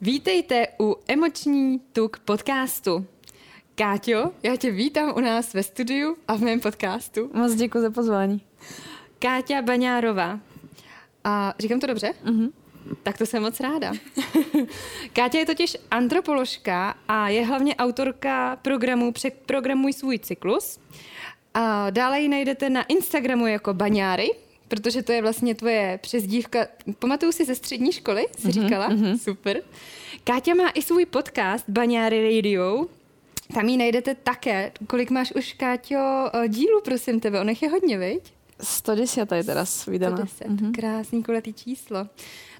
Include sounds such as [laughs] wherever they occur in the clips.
Vítejte u Emoční tuk podcastu. Káťo, já tě vítám u nás ve studiu a v mém podcastu. Moc děkuji za pozvání. Káťa Baňárová. A říkám to dobře? Mhm. Tak to jsem moc ráda. [laughs] Káťa je totiž antropoložka a je hlavně autorka programu Přeprogramuj svůj cyklus. A dále ji najdete na Instagramu jako Baňáry, protože to je vlastně tvoje přezdívka. Pamatuju si ze střední školy, jsi Mhm, říkala? Super. Káťa má i svůj podcast Baňáry Radio. Tam ji najdete také. Kolik máš už, Káťo, eh, dílů, prosím tebe? Onech je hodně, viď? 110 je teraz vydaná. 110. Mm-hmm. Krásný kulatý číslo.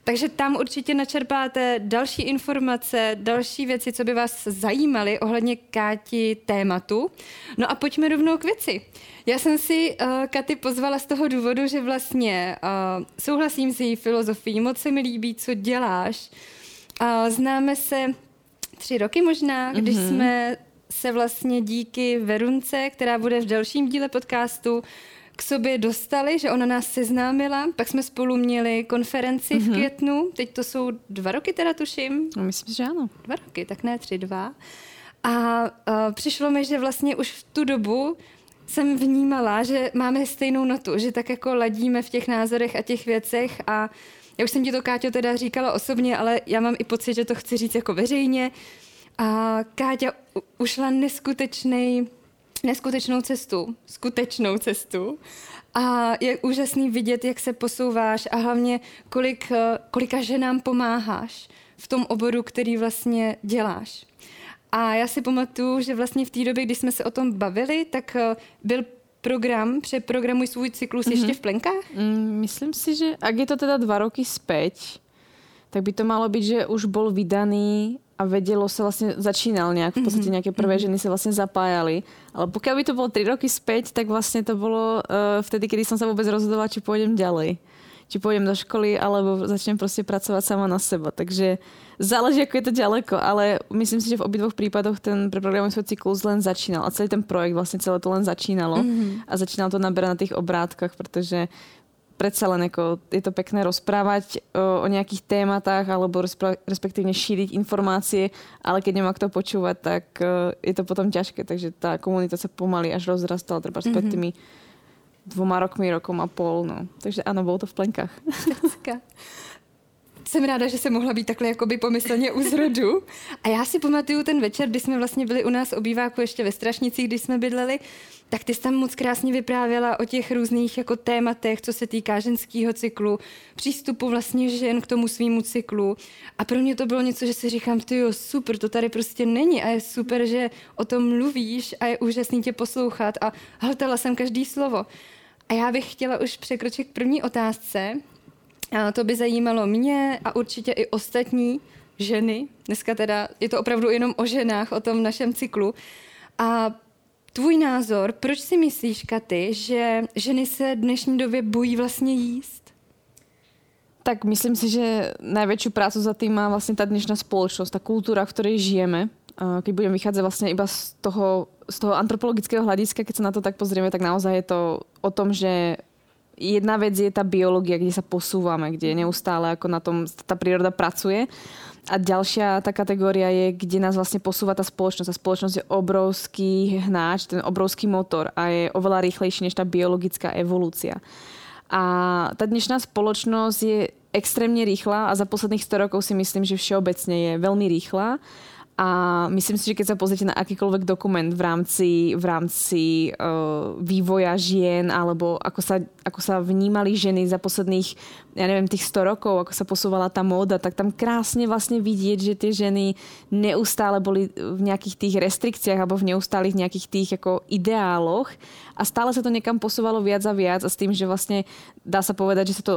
Takže tam určitě načerpáte další informace, další věci, co by vás zajímaly ohledně Káti tématu. No a pojďme rovnou k věci. Já jsem si uh, Katy pozvala z toho důvodu, že vlastně uh, souhlasím s její filozofií, moc se mi líbí, co děláš. Uh, známe se tři roky možná, když mm-hmm. jsme se vlastně díky Verunce, která bude v dalším díle podcastu, k sobě dostali, že ona nás seznámila, pak jsme spolu měli konferenci mm-hmm. v květnu, teď to jsou dva roky teda tuším, No, myslím, že áno. dva roky, tak ne tři, dva. A uh, přišlo mi, že vlastně už v tu dobu jsem vnímala, že máme stejnou notu, že tak jako ladíme v těch názorech a těch věcech a já už jsem ti to, Káťo, teda říkala osobně, ale já mám i pocit, že to chci říct jako veřejně. A Káťa ušla neskutečný, neskutečnou cestu, skutečnou cestu. A je úžasný vidět, jak se posouváš a hlavně kolik, eh, kolika ženám pomáháš v tom oboru, který vlastně děláš. A já si pamatuju, že vlastně v té době, kdy jsme se o tom bavili, tak eh, byl program Přeprogramuj svůj cyklus mm-hmm. ještě v plenkách. Mm, myslím si, že ak je to teda dva roky späť, tak by to malo byť, že už bol vydaný a vedelo sa vlastne, začínal nejak, v podstate nejaké prvé ženy sa vlastne zapájali. Ale pokiaľ by to bolo 3 roky späť, tak vlastne to bolo uh, vtedy, kedy som sa vôbec rozhodovala, či pôjdem ďalej. Či pôjdem do školy, alebo začnem proste pracovať sama na seba. Takže záleží, ako je to ďaleko, ale myslím si, že v obidvoch prípadoch ten preprogramuj svoj cyklus len začínal. A celý ten projekt, vlastne celé to len začínalo. Mm-hmm. A začínalo to naberať na tých obrátkach, pretože predsa len ako je to pekné rozprávať o, o nejakých tématách alebo respra- respektívne šíriť informácie, ale keď nemá kto počúvať, tak uh, je to potom ťažké, takže tá komunita sa pomaly až rozrastala, treba mm-hmm. pred tými dvoma rokmi, rokom a pol. No. Takže áno, bolo to v plenkách. [laughs] Jsem ráda, že jsem mohla být takhle jakoby pomyslně u zrodu. A já si pamatuju ten večer, kdy jsme vlastně byli u nás obýváku ještě ve Strašnicích, když jsme bydleli, tak ty jsi tam moc krásně vyprávěla o těch různých jako tématech, co se týká ženského cyklu, přístupu vlastně žen k tomu svýmu cyklu. A pro mě to bylo něco, že si říkám, ty jo, super, to tady prostě není a je super, že o tom mluvíš a je úžasný tě poslouchat a hltala jsem každý slovo. A já bych chtěla už překročit k první otázce, a to by zajímalo mě a určitě i ostatní ženy. Dneska teda je to opravdu jenom o ženách, o tom našem cyklu. A tvůj názor, proč si myslíš, Katy, že ženy se v dnešní době bojí vlastně jíst? Tak myslím si, že najväčšiu prácu za tým má vlastne tá dnešná spoločnosť, tá kultúra, v ktorej žijeme. Keď budem vychádzať vlastne iba z toho, z toho antropologického hľadiska, keď sa na to tak pozrieme, tak naozaj je to o tom, že jedna vec je tá biológia, kde sa posúvame, kde neustále ako na tom tá príroda pracuje. A ďalšia tá kategória je, kde nás vlastne posúva tá spoločnosť. Tá spoločnosť je obrovský hnáč, ten obrovský motor a je oveľa rýchlejší než tá biologická evolúcia. A tá dnešná spoločnosť je extrémne rýchla a za posledných 100 rokov si myslím, že všeobecne je veľmi rýchla. A myslím si, že keď sa pozrite na akýkoľvek dokument v rámci, v rámci uh, vývoja žien alebo ako sa, ako sa vnímali ženy za posledných, ja neviem, tých 100 rokov, ako sa posúvala tá móda, tak tam krásne vlastne vidieť, že tie ženy neustále boli v nejakých tých restrikciách alebo v neustálých nejakých tých ako ideáloch. A stále sa to niekam posúvalo viac a viac a s tým, že vlastne dá sa povedať, že sa to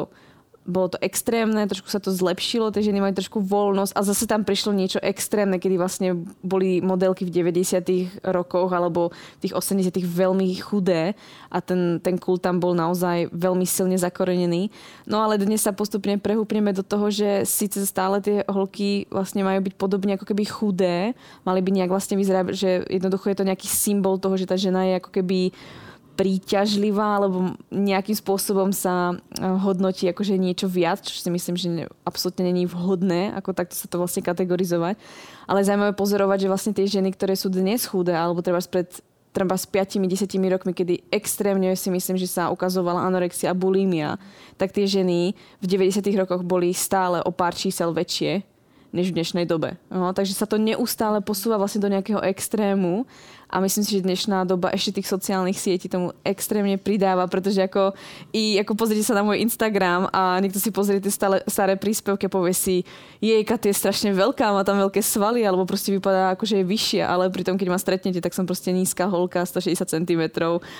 bolo to extrémne, trošku sa to zlepšilo, tie ženy mali trošku voľnosť a zase tam prišlo niečo extrémne, kedy vlastne boli modelky v 90 rokoch alebo v tých 80 veľmi chudé a ten, ten kult tam bol naozaj veľmi silne zakorenený. No ale dnes sa postupne prehúpneme do toho, že síce stále tie holky vlastne majú byť podobne ako keby chudé, mali by nejak vlastne vyzerať, že jednoducho je to nejaký symbol toho, že tá žena je ako keby príťažlivá alebo nejakým spôsobom sa eh, hodnotí akože niečo viac, čo si myslím, že absolútne není vhodné, ako takto sa to vlastne kategorizovať. Ale zaujímavé pozorovať, že vlastne tie ženy, ktoré sú dnes chudé, alebo treba pred treba s 5-10 rokmi, kedy extrémne si myslím, že sa ukazovala anorexia a bulimia, tak tie ženy v 90 rokoch boli stále o pár čísel väčšie než v dnešnej dobe. No, takže sa to neustále posúva vlastne do nejakého extrému a myslím si, že dnešná doba ešte tých sociálnych sietí tomu extrémne pridáva, pretože ako, i, ako pozrite sa na môj Instagram a niekto si pozrie tie stále, staré príspevky a povie si, jej Katy je strašne veľká, má tam veľké svaly, alebo proste vypadá ako, že je vyššia, ale pritom, keď ma stretnete, tak som proste nízka holka, 160 cm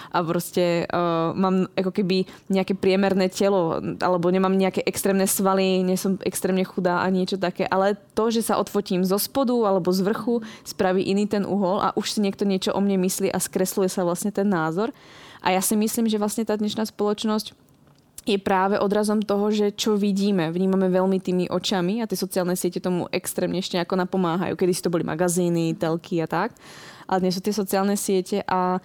a proste uh, mám ako keby nejaké priemerné telo, alebo nemám nejaké extrémne svaly, nie som extrémne chudá a niečo také, ale to, že sa odfotím zo spodu alebo z vrchu, spraví iný ten uhol a už si niekto niečo niečo o mne myslí a skresluje sa vlastne ten názor. A ja si myslím, že vlastne tá dnešná spoločnosť je práve odrazom toho, že čo vidíme, vnímame veľmi tými očami a tie sociálne siete tomu extrémne ešte ako napomáhajú. Kedy si to boli magazíny, telky a tak. Ale dnes sú tie sociálne siete a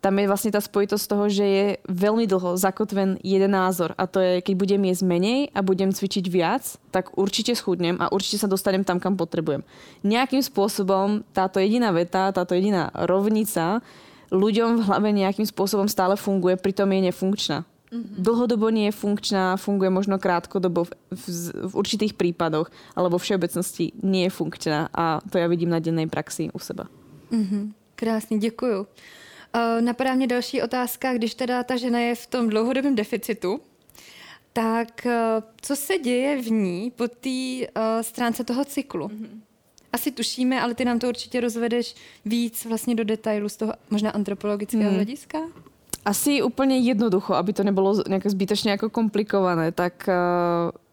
tam je vlastne tá spojitosť toho, že je veľmi dlho zakotven jeden názor a to je, keď budem jesť menej a budem cvičiť viac, tak určite schudnem a určite sa dostanem tam, kam potrebujem. Nejakým spôsobom táto jediná veta, táto jediná rovnica ľuďom v hlave nejakým spôsobom stále funguje, pritom je nefunkčná. Mm-hmm. Dlhodobo nie je funkčná, funguje možno krátkodobo v, v, v určitých prípadoch, alebo v všeobecnosti nie je funkčná a to ja vidím na dennej praxi u seba. Mm-hmm. Krásně, děkuju. Uh, napadá mě další otázka, když teda ta žena je v tom dlouhodobém deficitu, tak uh, co se děje v ní po té uh, stránce toho cyklu? Mm-hmm. Asi tušíme, ale ty nám to určitě rozvedeš víc vlastně do detailu z toho možná antropologického mm. hlediska? Asi úplně jednoducho, aby to nebylo nějak zbytočně jako komplikované, tak uh,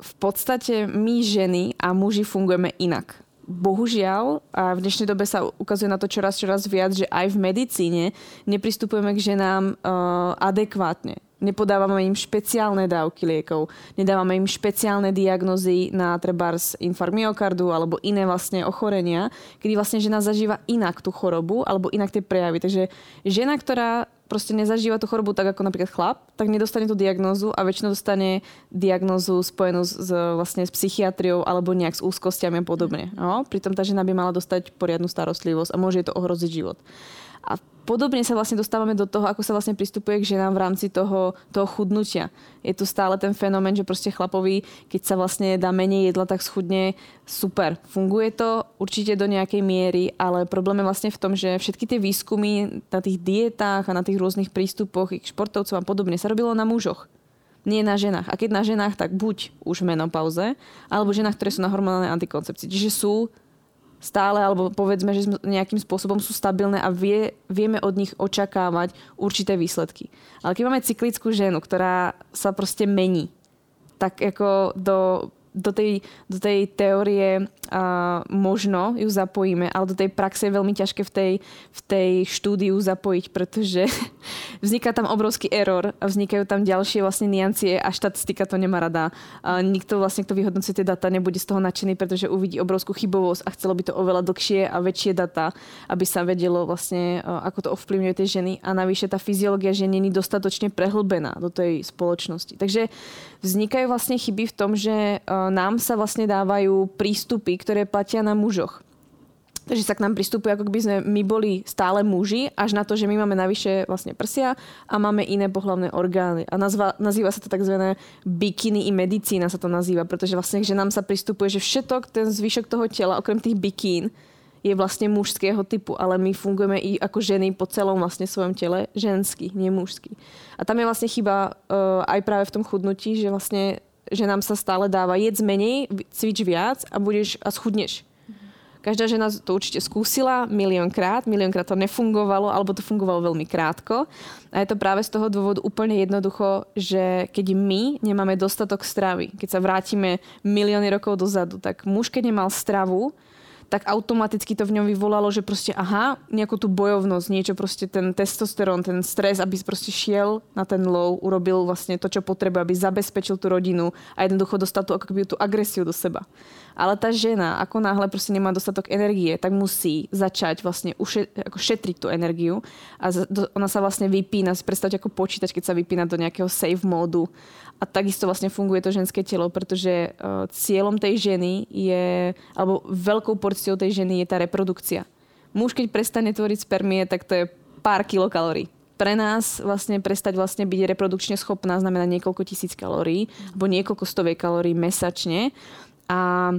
v podstatě my ženy a muži fungujeme inak bohužiaľ, a v dnešnej dobe sa ukazuje na to čoraz, čoraz viac, že aj v medicíne nepristupujeme k ženám uh, adekvátne. Nepodávame im špeciálne dávky liekov, nedávame im špeciálne diagnozy na trebárs infarkt myokardu alebo iné vlastne ochorenia, kedy vlastne žena zažíva inak tú chorobu alebo inak tie prejavy. Takže žena, ktorá proste nezažíva tú chorobu tak ako napríklad chlap, tak nedostane tú diagnózu a väčšinou dostane diagnózu spojenú s, vlastne s psychiatriou alebo nejak s úzkostiami a podobne. No, pritom tá žena by mala dostať poriadnu starostlivosť a môže to ohroziť život. A podobne sa vlastne dostávame do toho, ako sa vlastne pristupuje k ženám v rámci toho, toho chudnutia. Je tu stále ten fenomén, že proste chlapovi, keď sa vlastne dá menej jedla, tak schudne super. Funguje to určite do nejakej miery, ale problém je vlastne v tom, že všetky tie výskumy na tých dietách a na tých rôznych prístupoch k športovcom a podobne sa robilo na mužoch nie na ženách. A keď na ženách, tak buď už v menopauze, alebo ženách, ktoré sú na hormonálnej antikoncepcii. Čiže sú stále, alebo povedzme, že nejakým spôsobom sú stabilné a vie, vieme od nich očakávať určité výsledky. Ale keď máme cyklickú ženu, ktorá sa proste mení, tak ako do do tej, do tej teórie uh, možno ju zapojíme, ale do tej praxe je veľmi ťažké v tej, v tej štúdiu zapojiť, pretože [laughs] vzniká tam obrovský error a vznikajú tam ďalšie vlastne niancie a štatistika to nemá rada. Uh, nikto vlastne, kto vyhodnocuje tie data, nebude z toho nadšený, pretože uvidí obrovskú chybovosť a chcelo by to oveľa dlhšie a väčšie data, aby sa vedelo vlastne, uh, ako to ovplyvňuje tie ženy a navyše tá fyziológia žien není dostatočne prehlbená do tej spoločnosti. Takže vznikajú vlastne chyby v tom, že uh, nám sa vlastne dávajú prístupy, ktoré platia na mužoch. Takže sa k nám pristupuje, ako by sme my boli stále muži, až na to, že my máme navyše vlastne prsia a máme iné pohlavné orgány. A nazva, nazýva sa to tzv. bikiny i medicína sa to nazýva, pretože vlastne, že nám sa pristupuje, že všetok ten zvyšok toho tela, okrem tých bikín, je vlastne mužského typu, ale my fungujeme i ako ženy po celom vlastne svojom tele, ženský, nie mužský. A tam je vlastne chyba uh, aj práve v tom chudnutí, že vlastne že nám sa stále dáva jedz menej, cvič viac a budeš a schudneš. Každá žena to určite skúsila miliónkrát, miliónkrát to nefungovalo, alebo to fungovalo veľmi krátko. A je to práve z toho dôvodu úplne jednoducho, že keď my nemáme dostatok stravy, keď sa vrátime milióny rokov dozadu, tak muž, keď nemal stravu, tak automaticky to v ňom vyvolalo, že proste aha, nejakú tú bojovnosť, niečo proste ten testosterón, ten stres, aby proste šiel na ten low, urobil vlastne to, čo potrebuje, aby zabezpečil tú rodinu a jednoducho dostal tú, ako tú agresiu do seba. Ale tá žena, ako náhle proste nemá dostatok energie, tak musí začať vlastne ušet, ako šetriť tú energiu a ona sa vlastne vypína, si predstavte ako počítač, keď sa vypína do nejakého save módu a takisto vlastne funguje to ženské telo, pretože uh, cieľom tej ženy je, alebo veľkou porciou tej ženy je tá reprodukcia. Muž, keď prestane tvoriť spermie, tak to je pár kilokalórií pre nás vlastne prestať vlastne byť reprodukčne schopná znamená niekoľko tisíc kalórií alebo niekoľko stoviek kalórií mesačne. A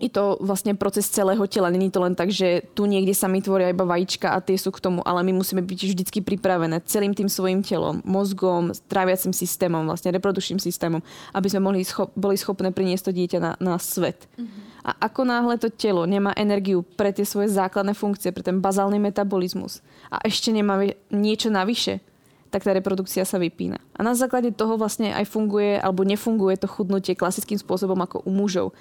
je to vlastne proces celého tela. Není to len tak, že tu niekde sa mi tvoria iba vajíčka a tie sú k tomu, ale my musíme byť vždycky pripravené celým tým svojim telom, mozgom, tráviacim systémom, vlastne reprodukčným systémom, aby sme mohli schop- boli schopné priniesť to dieťa na, na svet. Mm-hmm. A ako náhle to telo nemá energiu pre tie svoje základné funkcie, pre ten bazálny metabolizmus a ešte nemá niečo navyše, tak tá reprodukcia sa vypína. A na základe toho vlastne aj funguje alebo nefunguje to chudnutie klasickým spôsobom ako u mužov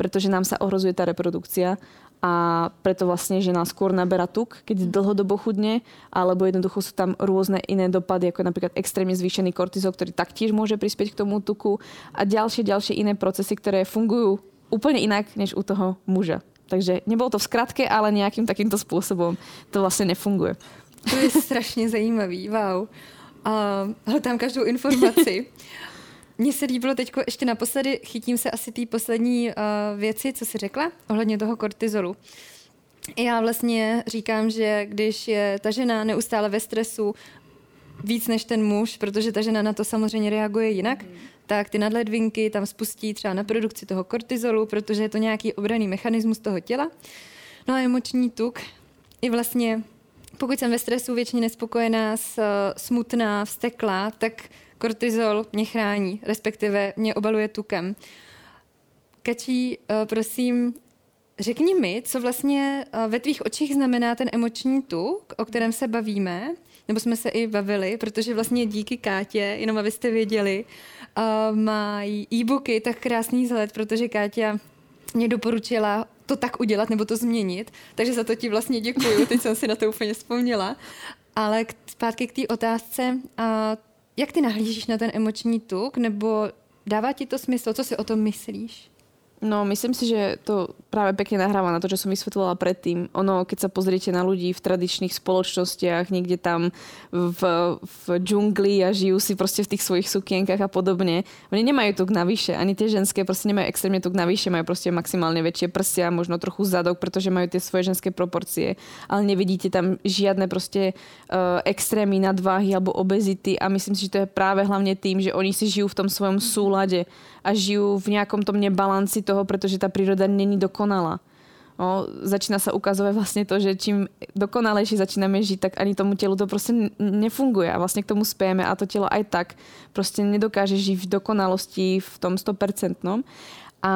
pretože nám sa ohrozuje tá reprodukcia a preto vlastne žena skôr naberá tuk, keď dlhodobo chudne, alebo jednoducho sú tam rôzne iné dopady, ako napríklad extrémne zvýšený kortizol, ktorý taktiež môže prispieť k tomu tuku a ďalšie, ďalšie iné procesy, ktoré fungujú úplne inak než u toho muža. Takže nebolo to v skratke, ale nejakým takýmto spôsobom to vlastne nefunguje. To je strašně zajímavý, wow. A hledám každou informaci. Mně se líbilo teď ještě naposledy, chytím se asi té poslední uh, věci, co jsi řekla, ohledně toho kortizolu. Já vlastně říkám, že když je ta žena neustále ve stresu, víc než ten muž, protože ta žena na to samozřejmě reaguje jinak, mm. tak ty nadledvinky tam spustí třeba na produkci toho kortizolu, protože je to nějaký obraný mechanismus toho těla. No a emoční tuk je vlastně, pokud jsem ve stresu většině nespokojená, smutná, vsteklá, tak kortizol mě chrání, respektive mě obaluje tukem. Kačí, eh, prosím, řekni mi, co vlastně eh, ve tvých očích znamená ten emoční tuk, o kterém se bavíme, nebo jsme se i bavili, protože vlastně díky Kátě, jenom abyste věděli, mají e-booky tak krásný vzhled, protože Káťa mě doporučila to tak udělat nebo to změnit, takže za to ti vlastně děkuju, teď jsem si na to úplně vzpomněla. Ale zpátky k té otázce, uh, jak ty nahlížíš na ten emoční tuk, nebo dává ti to smysl? Co si o tom myslíš? No, myslím si, že to práve pekne nahráva na to, čo som vysvetlovala predtým. Ono, keď sa pozriete na ľudí v tradičných spoločnostiach, niekde tam v, v džungli a žijú si proste v tých svojich sukienkach a podobne, oni nemajú tuk navyše. Ani tie ženské proste nemajú extrémne tuk navyše, majú proste maximálne väčšie prsia, možno trochu zadok, pretože majú tie svoje ženské proporcie. Ale nevidíte tam žiadne proste uh, extrémy nadváhy alebo obezity a myslím si, že to je práve hlavne tým, že oni si žijú v tom svojom súlade a žijú v nejakom tom nebalanci toho, pretože tá príroda není dokonalá. No, začína sa ukazovať vlastne to, že čím dokonalejšie začíname žiť, tak ani tomu telu to proste nefunguje a vlastne k tomu spieme a to telo aj tak proste nedokáže žiť v dokonalosti v tom 100%. A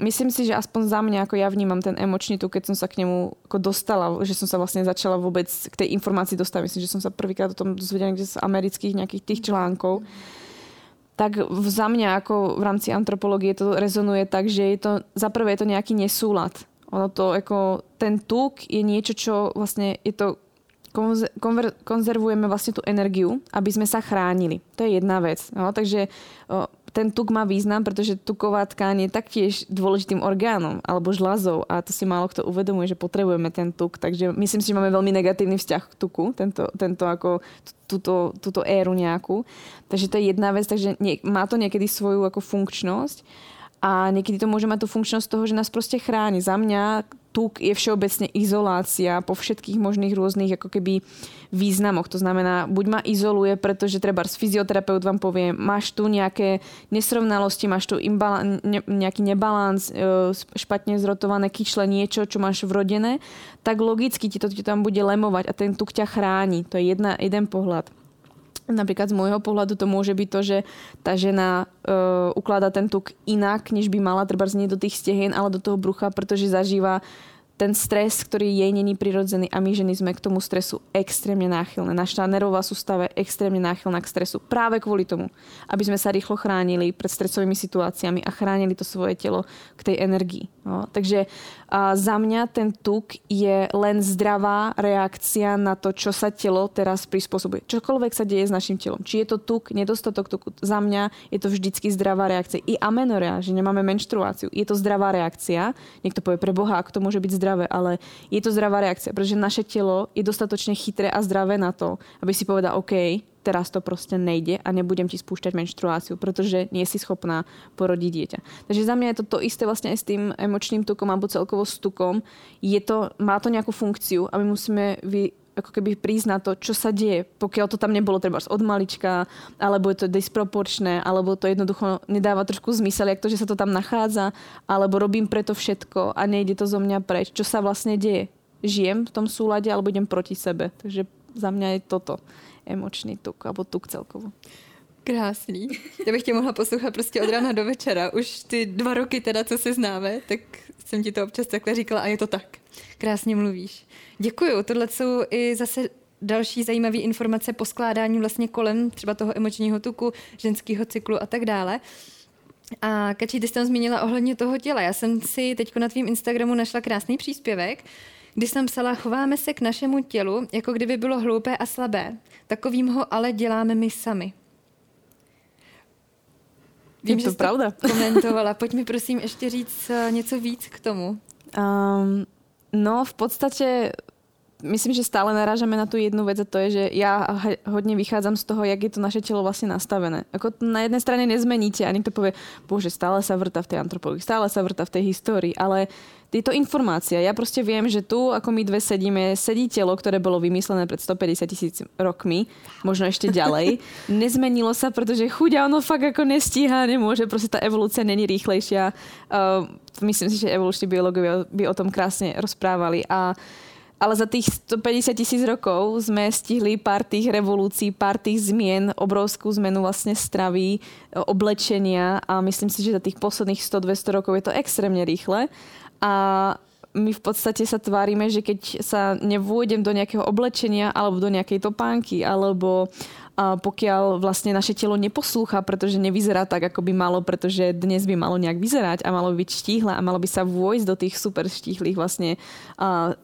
myslím si, že aspoň za mňa, ako ja vnímam ten emočný tu, keď som sa k nemu ako dostala, že som sa vlastne začala vôbec k tej informácii dostať. Myslím, že som sa prvýkrát o tom dozvedela z amerických nejakých tých článkov. Mm tak za mňa ako v rámci antropológie to rezonuje tak, že je to, za prvé je to nejaký nesúlad. Ono to ako, ten tuk je niečo, čo vlastne je to konver, konzervujeme vlastne tú energiu, aby sme sa chránili. To je jedna vec. No, takže ten tuk má význam, pretože tuková tkáň je taktiež dôležitým orgánom alebo žľazou a to si málo kto uvedomuje, že potrebujeme ten tuk. Takže myslím si, že máme veľmi negatívny vzťah k tuku, tento, tento ako túto, túto éru nejakú. Takže to je jedna vec, takže nie, má to niekedy svoju ako funkčnosť a niekedy to môže mať tú funkčnosť toho, že nás proste chráni. Za mňa tuk je všeobecne izolácia po všetkých možných rôznych ako keby významoch. To znamená, buď ma izoluje, pretože treba fyzioterapeut vám povie, máš tu nejaké nesrovnalosti, máš tu imbala- ne, nejaký nebalans, e, špatne zrotované kyčle, niečo, čo máš vrodené, tak logicky ti to, ti tam bude lemovať a ten tuk ťa chráni. To je jedna, jeden pohľad. Napríklad z môjho pohľadu to môže byť to, že tá žena uh, ukladá ten tuk inak, než by mala, treba nie do tých stehien, ale do toho brucha, pretože zažíva ten stres, ktorý jej není prirodzený a my ženy sme k tomu stresu extrémne náchylné. Naša nervová sústava je extrémne náchylná k stresu práve kvôli tomu, aby sme sa rýchlo chránili pred stresovými situáciami a chránili to svoje telo k tej energii. No, takže a za mňa ten tuk je len zdravá reakcia na to, čo sa telo teraz prispôsobuje. Čokoľvek sa deje s našim telom. Či je to tuk, nedostatok tuku. Za mňa je to vždycky zdravá reakcia. I amenorea, že nemáme menštruáciu. Je to zdravá reakcia. Niekto povie pre Boha, ako to môže byť zdravé, ale je to zdravá reakcia, pretože naše telo je dostatočne chytré a zdravé na to, aby si povedal, OK, teraz to proste nejde a nebudem ti spúšťať menštruáciu, pretože nie si schopná porodiť dieťa. Takže za mňa je to to isté vlastne aj s tým emočným tukom alebo celkovo s tukom. Je to, má to nejakú funkciu a my musíme vy, ako keby na to, čo sa deje, pokiaľ to tam nebolo treba od malička, alebo je to disproporčné, alebo to jednoducho nedáva trošku zmysel, jak to, že sa to tam nachádza, alebo robím preto všetko a nejde to zo mňa preč. Čo sa vlastne deje? Žijem v tom súlade, alebo idem proti sebe. Takže za mňa je toto emočný tuk, alebo tuk celkovo. Krásný. Já bych tě mohla poslouchat prostě od rána do večera. Už ty dva roky teda, co se známe, tak jsem ti to občas takhle říkala a je to tak. Krásně mluvíš. Děkuju. Tohle jsou i zase další zajímavé informace po skládání vlastně kolem třeba toho emočního tuku, ženského cyklu a tak dále. A Kačí, ty jsi tam zmínila ohledně toho těla. Já jsem si teď na tvým Instagramu našla krásný příspěvek, kdy jsem psala, chováme se k našemu tělu, jako kdyby bylo hloupé a slabé. Takovým ho ale děláme my sami. Vím, je to že pravda. [laughs] komentovala. Pojď mi prosím ještě říct eh, něco víc k tomu. Um, no, v podstatě myslím, že stále narážame na tú jednu vec a to je, že ja hodne vychádzam z toho, jak je to naše telo vlastne nastavené. Ako na jednej strane nezmeníte a niekto povie, bože, stále sa vrta v tej antropológii, stále sa vrta v tej histórii, ale je to informácia. Ja proste viem, že tu, ako my dve sedíme, sedí telo, ktoré bolo vymyslené pred 150 tisíc rokmi, možno ešte ďalej. [laughs] Nezmenilo sa, pretože chuďa ono fakt ako nestíha, nemôže, proste tá evolúcia není rýchlejšia. Uh, myslím si, že evoluční biológovia by o tom krásne rozprávali. A ale za tých 150 tisíc rokov sme stihli pár tých revolúcií, pár tých zmien, obrovskú zmenu vlastne stravy, oblečenia a myslím si, že za tých posledných 100-200 rokov je to extrémne rýchle. A my v podstate sa tvárime, že keď sa nevôjdem do nejakého oblečenia alebo do nejakej topánky alebo pokiaľ vlastne naše telo neposlúcha, pretože nevyzerá tak, ako by malo, pretože dnes by malo nejak vyzerať a malo byť štíhle a malo by sa vojsť do tých super štíhlych vlastne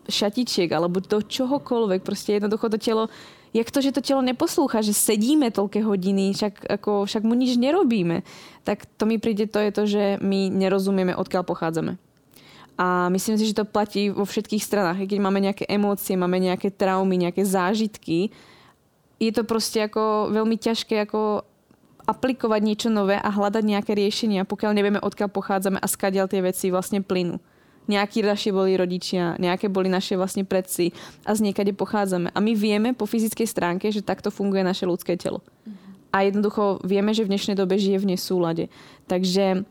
šatičiek alebo do čohokoľvek. Proste jednoducho to telo jak to, že to telo neposlúcha, že sedíme toľké hodiny, však, ako, však mu nič nerobíme, tak to mi príde, to je to, že my nerozumieme, odkiaľ pochádzame. A myslím si, že to platí vo všetkých stranách. Keď máme nejaké emócie, máme nejaké traumy, nejaké zážitky, je to proste ako veľmi ťažké ako aplikovať niečo nové a hľadať nejaké riešenia, pokiaľ nevieme, odkiaľ pochádzame a skadiaľ tie veci vlastne plynú. Nejakí naši boli rodičia, nejaké boli naše vlastne predci a z niekade pochádzame. A my vieme po fyzickej stránke, že takto funguje naše ľudské telo. A jednoducho vieme, že v dnešnej dobe žije v nesúlade. Takže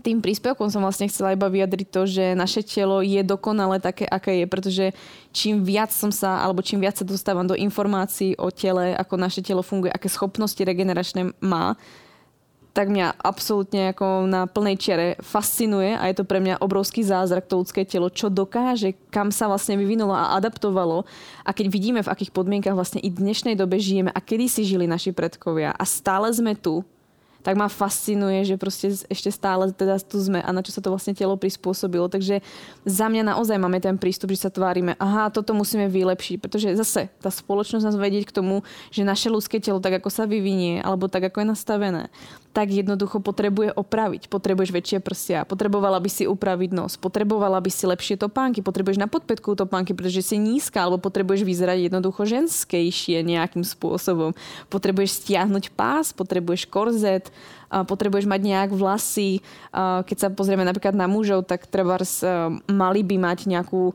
tým príspevkom som vlastne chcela iba vyjadriť to, že naše telo je dokonale také, aké je, pretože čím viac som sa, alebo čím viac sa dostávam do informácií o tele, ako naše telo funguje, aké schopnosti regeneračné má, tak mňa absolútne ako na plnej čiare fascinuje a je to pre mňa obrovský zázrak to ľudské telo, čo dokáže, kam sa vlastne vyvinulo a adaptovalo. A keď vidíme, v akých podmienkach vlastne i v dnešnej dobe žijeme a kedy si žili naši predkovia a stále sme tu, tak ma fascinuje, že proste ešte stále teda tu sme a na čo sa to vlastne telo prispôsobilo. Takže za mňa naozaj máme ten prístup, že sa tvárime, aha, toto musíme vylepšiť, pretože zase tá spoločnosť nás vedieť k tomu, že naše ľudské telo tak, ako sa vyvinie, alebo tak, ako je nastavené, tak jednoducho potrebuje opraviť. Potrebuješ väčšie prsia, potrebovala by si upraviť nos, potrebovala by si lepšie topánky, potrebuješ na podpätku topánky, pretože si nízka, alebo potrebuješ vyzerať jednoducho ženskejšie nejakým spôsobom. Potrebuješ stiahnuť pás, potrebuješ korzet, potrebuješ mať nejak vlasy. Keď sa pozrieme napríklad na mužov, tak trebárs mali by mať nejakú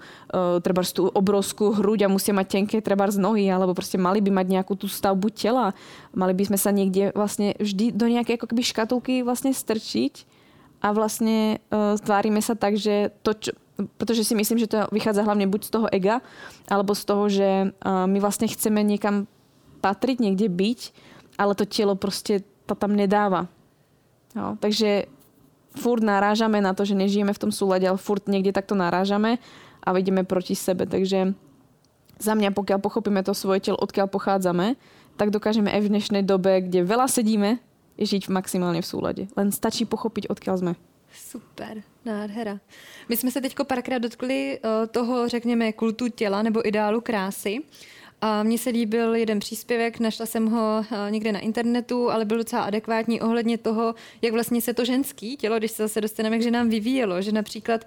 trebárs tú obrovskú hruď a musia mať tenké trebárs nohy, alebo proste mali by mať nejakú tú stavbu tela. Mali by sme sa niekde vlastne vždy do nejakej ako keby škatulky vlastne strčiť a vlastne stvárime sa tak, že to, čo, pretože si myslím, že to vychádza hlavne buď z toho ega, alebo z toho, že my vlastne chceme niekam patriť, niekde byť, ale to telo proste to tam nedáva. No, takže furt narážame na to, že nežijeme v tom súlade, ale furt niekde takto narážame a ideme proti sebe. Takže za mňa, pokiaľ pochopíme to svoje telo, odkiaľ pochádzame, tak dokážeme aj v dnešnej dobe, kde veľa sedíme, žiť maximálne v súlade. Len stačí pochopiť, odkiaľ sme. Super, nádhera. My jsme se teď párkrát dotkli uh, toho, řekněme, kultu těla nebo ideálu krásy. A mně se líbil jeden příspěvek, našla jsem ho uh, někde na internetu, ale byl docela adekvátní ohledně toho, jak vlastně se to ženský tělo, když se zase dostaneme, že nám vyvíjelo, že například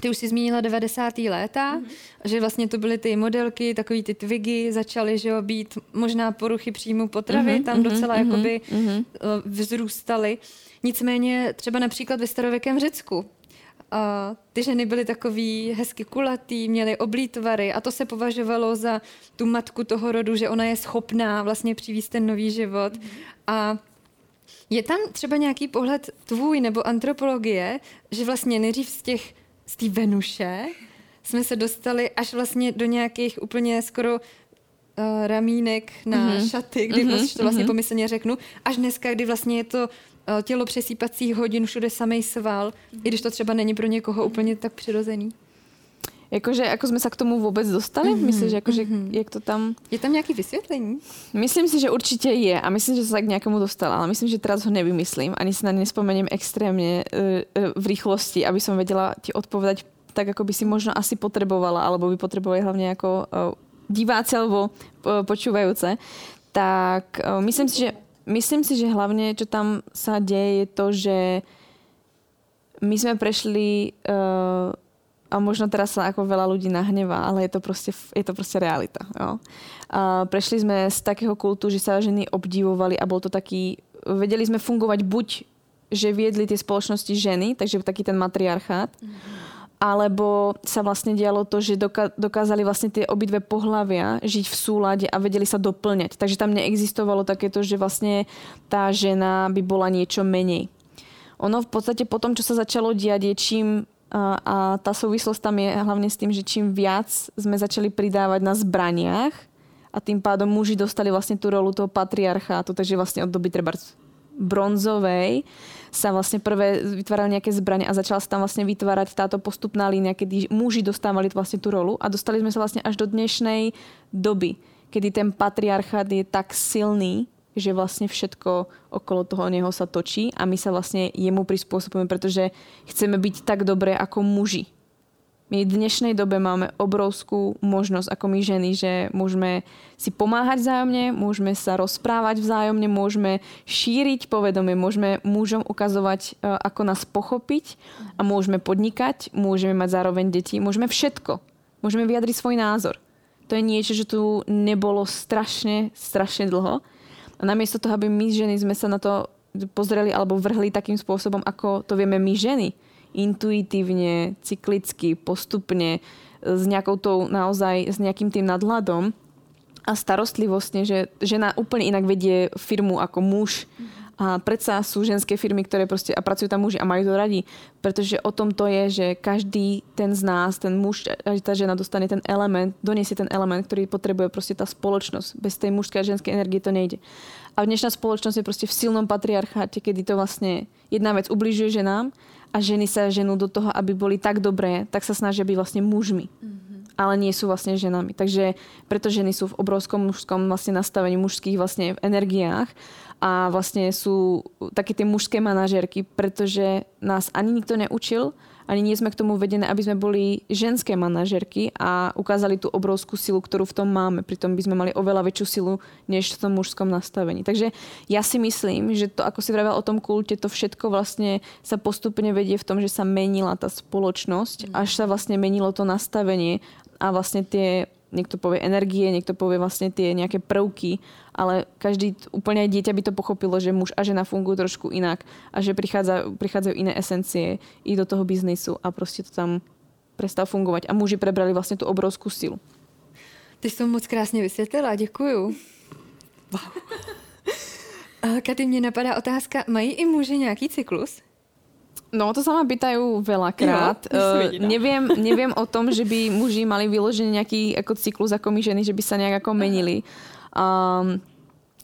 ty už si zmínila 90. léta, mm-hmm. že vlastně to byly ty modelky, takový ty twigy, začaly že jo, být možná poruchy příjmu potravy, mm-hmm, tam docela mm-hmm, jakoby mm-hmm. vzrůstaly. Nicméně třeba například ve starověkém Řecku, a ty ženy byly takový hezky kulatý, měly oblítvary a to se považovalo za tu matku toho rodu, že ona je schopná vlastně přivést ten nový život. Mm-hmm. A je tam třeba nějaký pohled tvůj nebo antropologie, že vlastně nejdřív z těch z té Venuše jsme se dostali až vlastně do nějakých úplně skoro uh, ramínek na mm-hmm. šaty, kdy mm-hmm. vlastně, to vlastně mm-hmm. pomyslně řeknu, až dneska, kdy vlastně je to tělo přesýpacích hodin, všude samej sval, mm-hmm. i když to třeba není pro někoho úplně tak přirozený. Jakože, ako sme sa k tomu vôbec dostali? Mm-hmm. Myslíš, že akože, mm-hmm. jak to tam... Je tam nejaké vysvetlení? Myslím si, že určite je a myslím, že sa k nejakému dostala, ale myslím, že teraz ho nevymyslím. Ani si na ne nespomeniem extrémne uh, uh, v rýchlosti, aby som vedela ti odpovedať tak, ako by si možno asi potrebovala, alebo by potrebovali hlavne ako uh, diváci alebo uh, počúvajúce. Tak uh, myslím si, že myslím si, že hlavne, čo tam sa deje, je to, že my sme prešli uh, a možno teraz sa ako veľa ľudí nahnevá, ale je to proste, je to proste realita. Jo. A prešli sme z takého kultu, že sa ženy obdivovali a bol to taký, vedeli sme fungovať buď, že viedli tie spoločnosti ženy, takže taký ten matriarchát, mm-hmm. Alebo sa vlastne dialo to, že dokázali vlastne tie obidve pohlavia žiť v súlade a vedeli sa doplňať. Takže tam neexistovalo takéto, že vlastne tá žena by bola niečo menej. Ono v podstate po tom, čo sa začalo diať, je čím a tá súvislosť tam je hlavne s tým, že čím viac sme začali pridávať na zbraniach a tým pádom muži dostali vlastne tú rolu toho patriarchátu, takže vlastne od doby treba bronzovej sa vlastne prvé vytvárali nejaké zbranie a začala sa tam vlastne vytvárať táto postupná línia, kedy muži dostávali vlastne tú rolu a dostali sme sa vlastne až do dnešnej doby, kedy ten patriarchát je tak silný, že vlastne všetko okolo toho neho sa točí a my sa vlastne jemu prispôsobujeme, pretože chceme byť tak dobré ako muži. My v dnešnej dobe máme obrovskú možnosť ako my ženy, že môžeme si pomáhať vzájomne, môžeme sa rozprávať vzájomne, môžeme šíriť povedomie, môžeme mužom ukazovať, e, ako nás pochopiť a môžeme podnikať, môžeme mať zároveň deti, môžeme všetko. Môžeme vyjadriť svoj názor. To je niečo, že tu nebolo strašne, strašne dlho a namiesto toho, aby my ženy sme sa na to pozreli alebo vrhli takým spôsobom, ako to vieme my ženy, intuitívne, cyklicky, postupne, s nejakou tou naozaj, s nejakým tým nadhľadom a starostlivostne, že žena úplne inak vedie firmu ako muž. A predsa sú ženské firmy, ktoré proste, a pracujú tam muži a majú to radi. Pretože o tom to je, že každý ten z nás, ten muž, tá žena dostane ten element, doniesie ten element, ktorý potrebuje proste tá spoločnosť. Bez tej mužskej a ženskej energie to nejde. A dnešná spoločnosť je proste v silnom patriarcháte, kedy to vlastne jedna vec ubližuje ženám a ženy sa ženú do toho, aby boli tak dobré, tak sa snažia byť vlastne mužmi. Mm-hmm ale nie sú vlastne ženami. Takže preto ženy sú v obrovskom mužskom vlastne nastavení mužských vlastne energiách a vlastne sú také tie mužské manažerky, pretože nás ani nikto neučil, ani nie sme k tomu vedené, aby sme boli ženské manažerky a ukázali tú obrovskú silu, ktorú v tom máme. Pritom by sme mali oveľa väčšiu silu, než v tom mužskom nastavení. Takže ja si myslím, že to, ako si vravel o tom kulte, to všetko vlastne sa postupne vedie v tom, že sa menila tá spoločnosť, až sa vlastne menilo to nastavenie a vlastne tie niekto povie energie, niekto povie vlastne tie nejaké prvky, ale každý, úplne aj dieťa by to pochopilo, že muž a žena fungujú trošku inak a že prichádza, prichádzajú iné esencie i do toho biznisu a proste to tam prestal fungovať a muži prebrali vlastne tú obrovskú silu. Ty som moc krásně vysvětlila, děkuju. Wow. Katy, mě napadá otázka, mají i muži nějaký cyklus? No, to sa ma pýtajú veľakrát. Jo, uh, neviem, neviem o tom, že by muži mali vyložený nejaký ako cyklus ako my ženy, že by sa nejak ako menili. Um,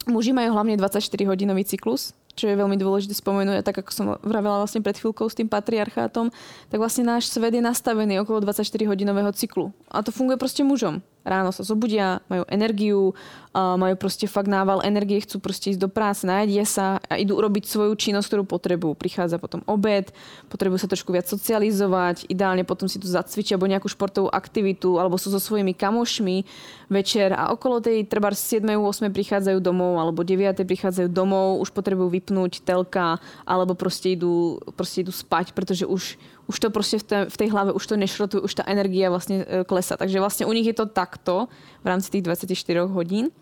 muži majú hlavne 24-hodinový cyklus, čo je veľmi dôležité spomenúť. tak ako som vravela vlastne pred chvíľkou s tým patriarchátom, tak vlastne náš svet je nastavený okolo 24-hodinového cyklu. A to funguje proste mužom. Ráno sa zobudia, majú energiu, majú proste fakt nával energie, chcú proste ísť do práce, najedia sa a idú urobiť svoju činnosť, ktorú potrebujú. Prichádza potom obed, potrebujú sa trošku viac socializovať, ideálne potom si tu zacvičia alebo nejakú športovú aktivitu, alebo sú so svojimi kamošmi večer a okolo tej treba 7. 8. prichádzajú domov alebo 9. prichádzajú domov, už potrebujú vypnúť telka alebo proste idú, proste idú spať, pretože už, už to proste v tej, v tej hlave, už to nešrotuje, už tá energia vlastne e, klesa. Takže vlastne u nich je to takto v rámci tých 24 hodín. E,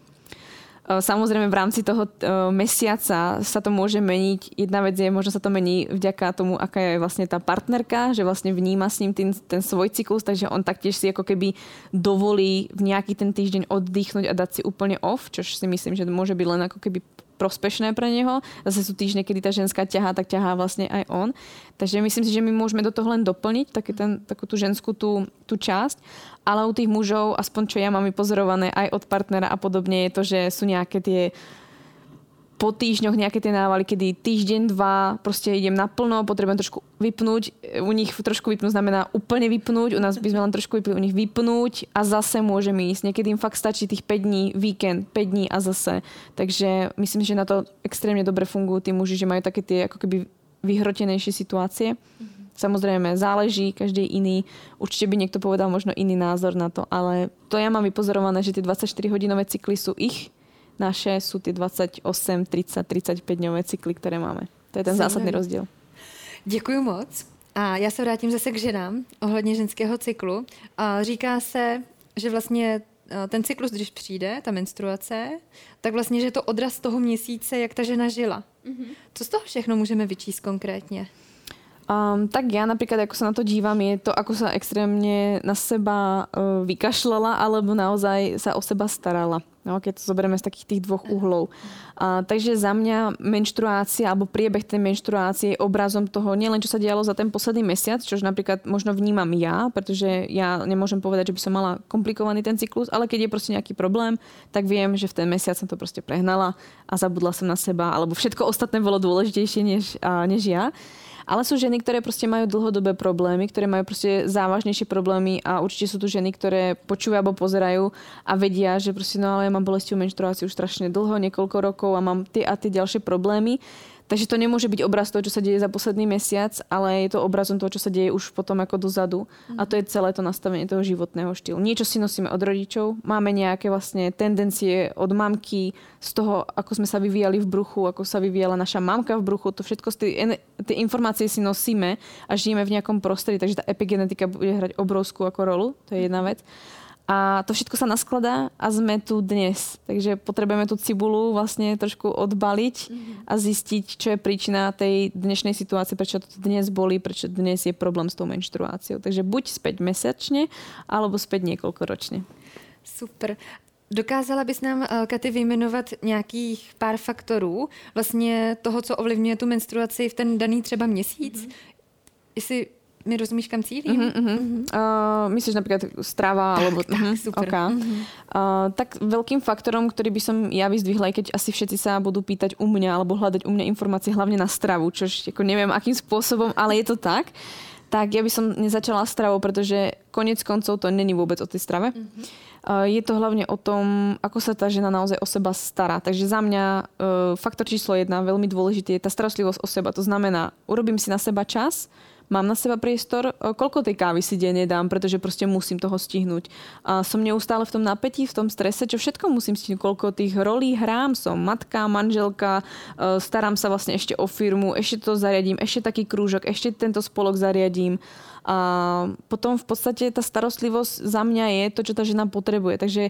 samozrejme v rámci toho e, mesiaca sa to môže meniť. Jedna vec je, možno sa to mení vďaka tomu, aká je vlastne tá partnerka, že vlastne vníma s ním ten, ten svoj cyklus, takže on taktiež si ako keby dovolí v nejaký ten týždeň oddychnúť a dať si úplne off, čo si myslím, že môže byť len ako keby prospešné pre neho. Zase sú týždne, kedy tá ženská ťahá, tak ťahá vlastne aj on. Takže myslím si, že my môžeme do toho len doplniť taký ten, takú tú ženskú tú, tú časť. Ale u tých mužov, aspoň čo ja mám vypozorované aj od partnera a podobne, je to, že sú nejaké tie po týždňoch nejaké tie návaly, kedy týždeň, dva, proste idem naplno, potrebujem trošku vypnúť. U nich trošku vypnúť znamená úplne vypnúť, u nás by sme len trošku vypnúť, u nich vypnúť a zase môžem ísť. Niekedy im fakt stačí tých 5 dní, víkend, 5 dní a zase. Takže myslím, že na to extrémne dobre fungujú tí muži, že majú také tie ako keby vyhrotenejšie situácie. Mm-hmm. Samozrejme, záleží, každý iný. Určite by niekto povedal možno iný názor na to, ale to ja mám vypozorované, že tie 24-hodinové cykly sú ich naše sú tie 28, 30, 35 dňové cykly, které máme. To je ten zásadný rozdíl. Děkuji moc. A já se vrátím zase k ženám ohledně ženského cyklu. A říká se, že vlastně eh, ten cyklus, když přijde, ta menstruace, tak vlastně, že je to odraz toho měsíce, jak ta žena žila. Mm-hmm. Co z toho všechno můžeme vyčíst konkrétně? Um, tak ja napríklad, ako sa na to dívam, je to, ako sa extrémne na seba uh, vykašľala, alebo naozaj sa o seba starala. No, keď to zoberieme z takých tých dvoch uhlov. Uh, takže za mňa menštruácia alebo priebeh tej menštruácie je obrazom toho, nielen čo sa dialo za ten posledný mesiac, čož napríklad možno vnímam ja, pretože ja nemôžem povedať, že by som mala komplikovaný ten cyklus, ale keď je proste nejaký problém, tak viem, že v ten mesiac som to proste prehnala a zabudla som na seba, alebo všetko ostatné bolo dôležitejšie než, uh, než ja. Ale sú ženy, ktoré proste majú dlhodobé problémy, ktoré majú proste závažnejšie problémy a určite sú tu ženy, ktoré počúvajú alebo pozerajú a vedia, že proste no ale ja mám bolestivú menštruáciu už strašne dlho, niekoľko rokov a mám tie a tie ďalšie problémy Takže to nemôže byť obraz toho, čo sa deje za posledný mesiac, ale je to obrazom toho, čo sa deje už potom ako dozadu. A to je celé to nastavenie toho životného štýlu. Niečo si nosíme od rodičov, máme nejaké vlastne tendencie od mamky, z toho, ako sme sa vyvíjali v bruchu, ako sa vyvíjala naša mamka v bruchu, to všetko tie, tie informácie si nosíme a žijeme v nejakom prostredí, takže tá epigenetika bude hrať obrovskú ako rolu, to je jedna vec. A to všetko sa naskladá a sme tu dnes. Takže potrebujeme tú cibulu vlastne trošku odbaliť a zistiť, čo je príčina tej dnešnej situácie, prečo to dnes boli, prečo dnes je problém s tou menštruáciou. Takže buď späť mesačne, alebo späť niekoľkoročne. Super. Dokázala bys nám, eh, Katy, vyjmenovat nějakých pár faktorů vlastně toho, co ovlivňuje tu menstruaci v ten daný třeba měsíc? Mm-hmm. Jestli mi rozumíš, kam cílim? Uh-huh, uh-huh. Uh-huh. Uh, myslíš napríklad strava? Tak, alebo... tak, uh-huh. super. Okay. Uh-huh. Uh, tak veľkým faktorom, ktorý by som ja vyzdvihla, keď asi všetci sa budú pýtať u mňa alebo hľadať u mňa informácie hlavne na stravu, čo ako neviem akým spôsobom, ale je to tak, tak ja by som nezačala stravou, pretože konec koncov to není vôbec o tej strave. Uh-huh. Je to hlavne o tom, ako sa tá žena naozaj o seba stará. Takže za mňa faktor číslo jedna, veľmi dôležitý, je tá starostlivosť o seba. To znamená, urobím si na seba čas, mám na seba priestor, koľko tej kávy si denne dám, pretože proste musím toho stihnúť. A som neustále v tom napätí, v tom strese, čo všetko musím stihnúť, koľko tých rolí hrám, som matka, manželka, starám sa vlastne ešte o firmu, ešte to zariadím, ešte taký krúžok, ešte tento spolok zariadím. A potom v podstate tá starostlivosť za mňa je to, čo tá žena potrebuje. Takže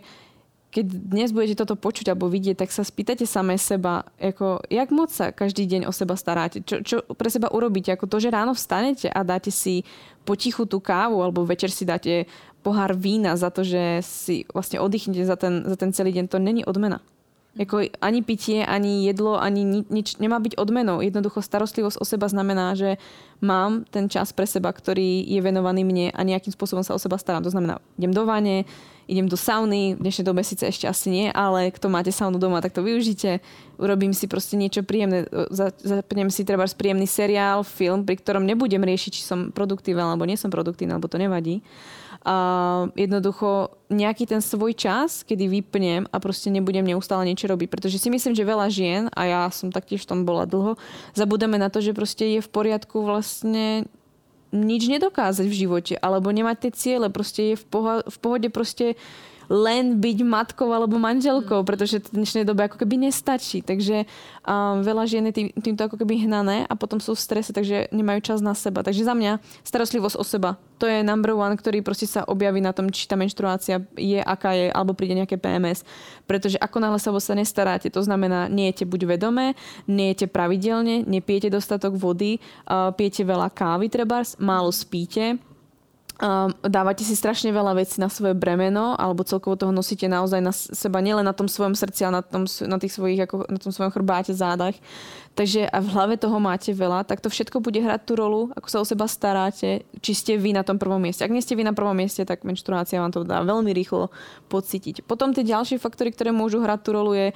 keď dnes budete toto počuť alebo vidieť, tak sa spýtate samé seba, ako, jak moc sa každý deň o seba staráte, čo, čo pre seba urobíte, ako to, že ráno vstanete a dáte si potichu tú kávu alebo večer si dáte pohár vína za to, že si vlastne oddychnete za ten, za ten celý deň, to není odmena. Jako ani pitie, ani jedlo, ani ni, nič nemá byť odmenou. Jednoducho starostlivosť o seba znamená, že mám ten čas pre seba, ktorý je venovaný mne a nejakým spôsobom sa o seba starám. To znamená, idem do vane, idem do sauny, v dnešnej dobe síce ešte asi nie, ale kto máte saunu doma, tak to využite. Urobím si proste niečo príjemné, zapnem si treba príjemný seriál, film, pri ktorom nebudem riešiť, či som produktívna alebo nie som produktívna, alebo to nevadí a jednoducho nejaký ten svoj čas, kedy vypnem a proste nebudem neustále niečo robiť. Pretože si myslím, že veľa žien, a ja som taktiež v tom bola dlho, zabudeme na to, že proste je v poriadku vlastne nič nedokázať v živote, alebo nemať tie ciele, proste je v, poho- v pohode proste len byť matkou alebo manželkou, pretože v dnešnej dobe ako keby nestačí. Takže um, veľa žien je tým, týmto ako keby hnané a potom sú v strese, takže nemajú čas na seba. Takže za mňa starostlivosť o seba, to je number one, ktorý proste sa objaví na tom, či tá menštruácia je, aká je, alebo príde nejaké PMS. Pretože ako náhle sa o sa nestaráte, to znamená, nejete buď vedomé, nejete pravidelne, nepijete dostatok vody, uh, pijete veľa kávy trebárs, málo spíte, Um, dávate si strašne veľa vecí na svoje bremeno, alebo celkovo toho nosíte naozaj na seba, nielen na tom svojom srdci, ale na, tom, na, tých svojich, ako, na tom svojom chrbáte, zádach. Takže a v hlave toho máte veľa, tak to všetko bude hrať tú rolu, ako sa o seba staráte, či ste vy na tom prvom mieste. Ak nie ste vy na prvom mieste, tak menštruácia vám to dá veľmi rýchlo pocítiť. Potom tie ďalšie faktory, ktoré môžu hrať tú rolu je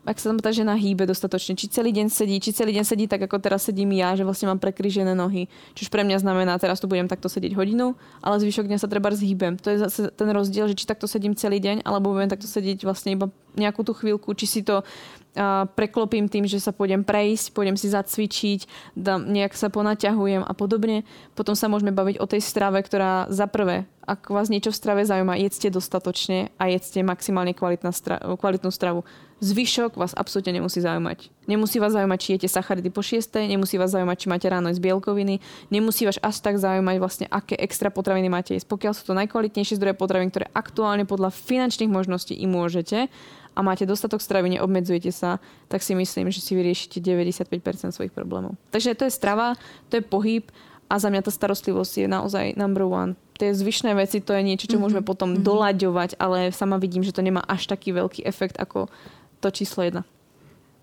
ak sa tam tá žena hýbe dostatočne, či celý deň sedí, či celý deň sedí tak, ako teraz sedím ja, že vlastne mám prekryžené nohy. Čiže pre mňa znamená, teraz tu budem takto sedieť hodinu, ale zvyšok dňa sa treba zhýbem. To je zase ten rozdiel, že či takto sedím celý deň, alebo budem takto sedieť vlastne iba nejakú tú chvíľku, či si to uh, preklopím tým, že sa pôjdem prejsť, pôjdem si zacvičiť, dám, nejak sa ponaťahujem a podobne. Potom sa môžeme baviť o tej strave, ktorá za prvé ak vás niečo v strave zaujíma, jedzte dostatočne a jedzte maximálne stra- kvalitnú stravu. Zvyšok vás absolútne nemusí zaujímať. Nemusí vás zaujímať, či jete sacharidy po 6, nemusí vás zaujímať, či máte ráno z bielkoviny, nemusí vás až tak zaujímať vlastne, aké extra potraviny máte jesť. Pokiaľ sú to najkvalitnejšie zdroje potravín, ktoré aktuálne podľa finančných možností i môžete a máte dostatok stravy, neobmedzujete sa, tak si myslím, že si vyriešite 95% svojich problémov. Takže to je strava, to je pohyb a za mňa tá starostlivosť je naozaj number one tie zvyšné veci, to je niečo, čo mm-hmm. môžeme potom mm-hmm. doľaďovať, ale sama vidím, že to nemá až taký veľký efekt ako to číslo jedna.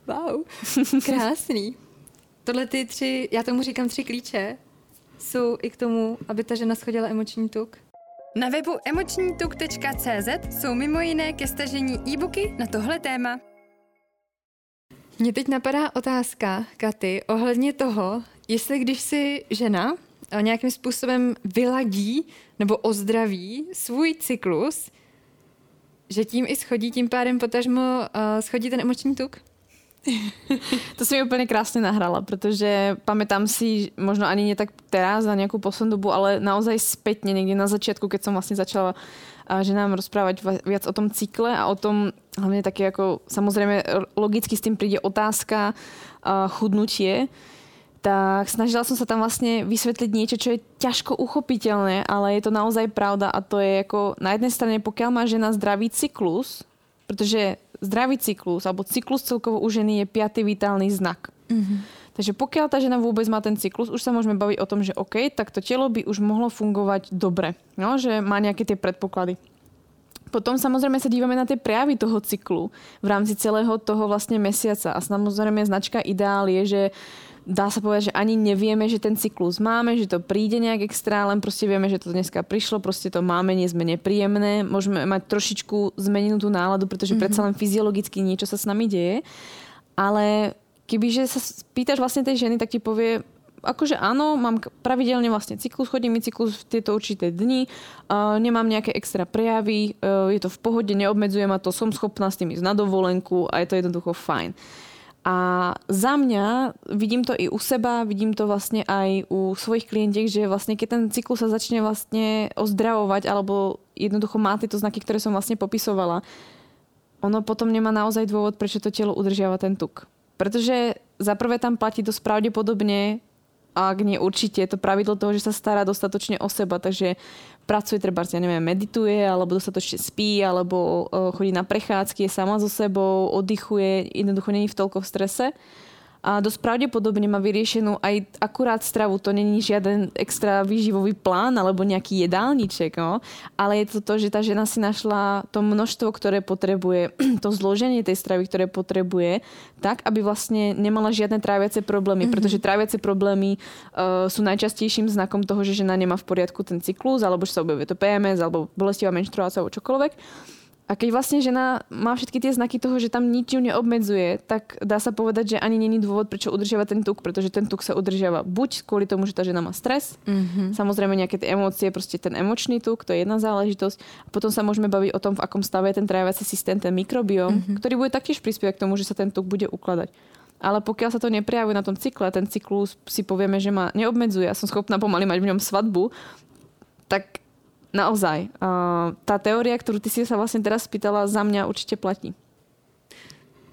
Wow, [laughs] krásný. Tohle ty tři, já tomu říkám tři klíče, jsou i k tomu, aby ta žena schodila emoční tuk. Na webu emočnituk.cz jsou mimo jiné ke stažení e-booky na tohle téma. Mně teď napadá otázka, Katy, ohledně toho, jestli když si žena nějakým způsobem vyladí nebo ozdraví svůj cyklus, že tím i schodí, tím pádem potažmo uh, schodí ten emoční tuk? [laughs] to si mi úplne krásne nahrala, pretože pamätám si, možno ani nie tak teraz, za nejakú poslednú dobu, ale naozaj spätne, niekde na začiatku, keď som vlastne začala že nám rozprávať viac o tom cykle a o tom, hlavne také ako, samozrejme logicky s tým príde otázka, chudnutie, tak snažila som sa tam vlastne vysvetliť niečo, čo je ťažko uchopiteľné, ale je to naozaj pravda a to je ako na jednej strane, pokiaľ má žena zdravý cyklus, pretože zdravý cyklus alebo cyklus celkovo u ženy je piatý vitálny znak. Mm-hmm. Takže pokiaľ tá žena vôbec má ten cyklus, už sa môžeme baviť o tom, že OK, tak to telo by už mohlo fungovať dobre. No, že má nejaké tie predpoklady. Potom samozrejme sa dívame na tie prejavy toho cyklu v rámci celého toho vlastne mesiaca. A samozrejme značka ideál je, že dá sa povedať, že ani nevieme, že ten cyklus máme, že to príde nejak extra, len proste vieme, že to dneska prišlo, proste to máme, nie sme nepríjemné, môžeme mať trošičku zmenenú tú náladu, pretože mm-hmm. predsa len fyziologicky niečo sa s nami deje. Ale kebyže sa pýtaš vlastne tej ženy, tak ti povie, akože áno, mám pravidelne vlastne cyklus, chodí mi cyklus v tieto určité dni, uh, nemám nejaké extra prejavy, uh, je to v pohode, neobmedzuje ma to, som schopná s tým ísť na dovolenku a je to jednoducho fajn. A za mňa, vidím to i u seba, vidím to vlastne aj u svojich klientiek, že vlastne keď ten cyklus sa začne vlastne ozdravovať alebo jednoducho má tieto znaky, ktoré som vlastne popisovala, ono potom nemá naozaj dôvod, prečo to telo udržiava ten tuk. Pretože za prvé tam platí dosť pravdepodobne ak nie určite, je to pravidlo toho, že sa stará dostatočne o seba, takže pracuje, treba, ja neviem, medituje, alebo dostatočne spí, alebo chodí na prechádzky, je sama so sebou, oddychuje, jednoducho není v toľko v strese a dosť pravdepodobne má vyriešenú aj akurát stravu. To není žiaden extra výživový plán alebo nejaký jedálniček, no? ale je to to, že tá žena si našla to množstvo, ktoré potrebuje, [clears throat] to zloženie tej stravy, ktoré potrebuje, tak, aby vlastne nemala žiadne tráviace problémy, mm-hmm. pretože tráviace problémy uh, sú najčastejším znakom toho, že žena nemá v poriadku ten cyklus, alebo že sa objavuje to PMS, alebo bolestivá menštruácia, alebo čokoľvek. A keď vlastne žena má všetky tie znaky toho, že tam nič ju neobmedzuje, tak dá sa povedať, že ani není dôvod, prečo udržiava ten tuk, pretože ten tuk sa udržiava buď kvôli tomu, že tá žena má stres, mm-hmm. samozrejme nejaké tie emócie, proste ten emočný tuk, to je jedna záležitosť. A potom sa môžeme baviť o tom, v akom stave je ten tráviaci systém, ten mikrobióm, mm-hmm. ktorý bude taktiež prispievať k tomu, že sa ten tuk bude ukladať. Ale pokiaľ sa to neprejavuje na tom cykle, ten cyklus si povieme, že ma neobmedzuje, ja som schopná pomaly mať v ňom svadbu, tak naozaj, tá teória, ktorú ty si sa vlastne teraz spýtala, za mňa určite platí.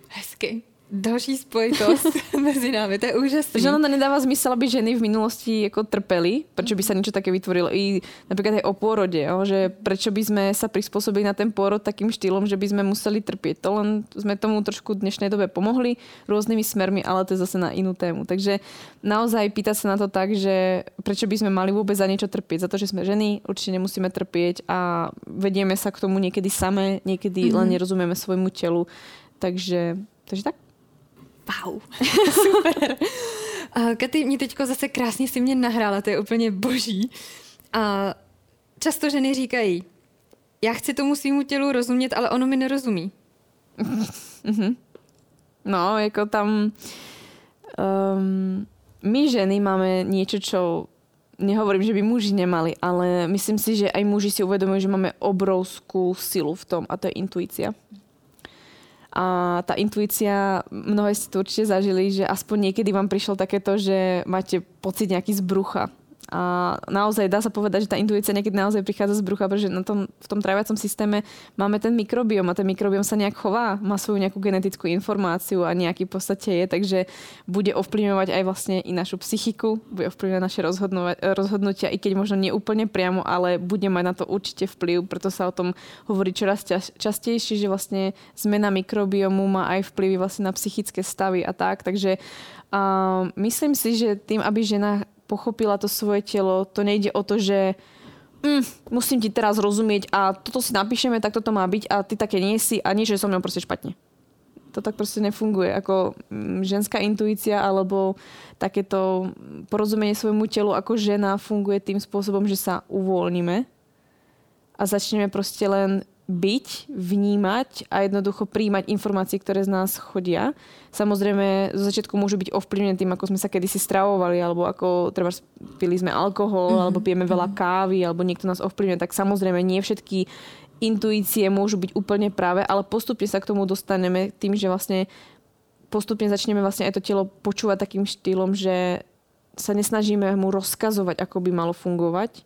Hezky další spojitost [laughs] mezi námi, to je úžasné. Že ono to nedáva zmysel, aby ženy v minulosti jako trpeli, prečo by sa niečo také vytvorilo. I napríklad aj o pôrode, jo, že prečo by sme sa prispôsobili na ten pôrod takým štýlom, že by sme museli trpieť. To len sme tomu trošku v dnešnej dobe pomohli rôznymi smermi, ale to je zase na inú tému. Takže naozaj pýtať sa na to tak, že prečo by sme mali vôbec za niečo trpieť. Za to, že sme ženy, určite nemusíme trpieť a vedieme sa k tomu niekedy samé, niekedy mm-hmm. len nerozumieme svojmu telu. Takže, takže tak. Wow, [laughs] super. A Katy, mě teďko zase krásně si mě nahrála, to je úplně boží. A často ženy říkají, já chci tomu svýmu tělu rozumět, ale ono mi nerozumí. [laughs] Mhm. no, jako tam um, my ženy máme niečo, čo nehovorím, že by muži nemali, ale myslím si, že aj muži si uvedomujú, že máme obrovskú silu v tom a to je intuícia. A tá intuícia, mnohé ste to určite zažili, že aspoň niekedy vám prišlo takéto, že máte pocit nejaký z brucha a naozaj dá sa povedať, že tá intuícia niekedy naozaj prichádza z brucha, pretože na tom, v tom tráviacom systéme máme ten mikrobiom a ten mikrobiom sa nejak chová, má svoju nejakú genetickú informáciu a nejaký v podstate je, takže bude ovplyvňovať aj vlastne i našu psychiku, bude ovplyvňovať naše rozhodnutia, i keď možno nie úplne priamo, ale bude mať na to určite vplyv, preto sa o tom hovorí čoraz častejšie, že vlastne zmena mikrobiomu má aj vplyvy vlastne na psychické stavy a tak, takže uh, myslím si, že tým, aby žena pochopila to svoje telo. To nejde o to, že mm, musím ti teraz rozumieť a toto si napíšeme, tak toto má byť a ty také nie si a nie, že som mnou proste špatne. To tak proste nefunguje. Ako mm, ženská intuícia alebo takéto porozumenie svojmu telu ako žena funguje tým spôsobom, že sa uvoľníme a začneme proste len byť, vnímať a jednoducho príjmať informácie, ktoré z nás chodia. Samozrejme, zo začiatku môžu byť ovplyvnené tým, ako sme sa kedysi stravovali, alebo ako treba pili sme alkohol, mm-hmm. alebo pijeme veľa mhm. kávy, alebo niekto nás ovplyvňuje. Tak samozrejme, nie všetky intuície môžu byť úplne práve, ale postupne sa k tomu dostaneme tým, že vlastne postupne začneme vlastne aj to telo počúvať takým štýlom, že sa nesnažíme mu rozkazovať, ako by malo fungovať,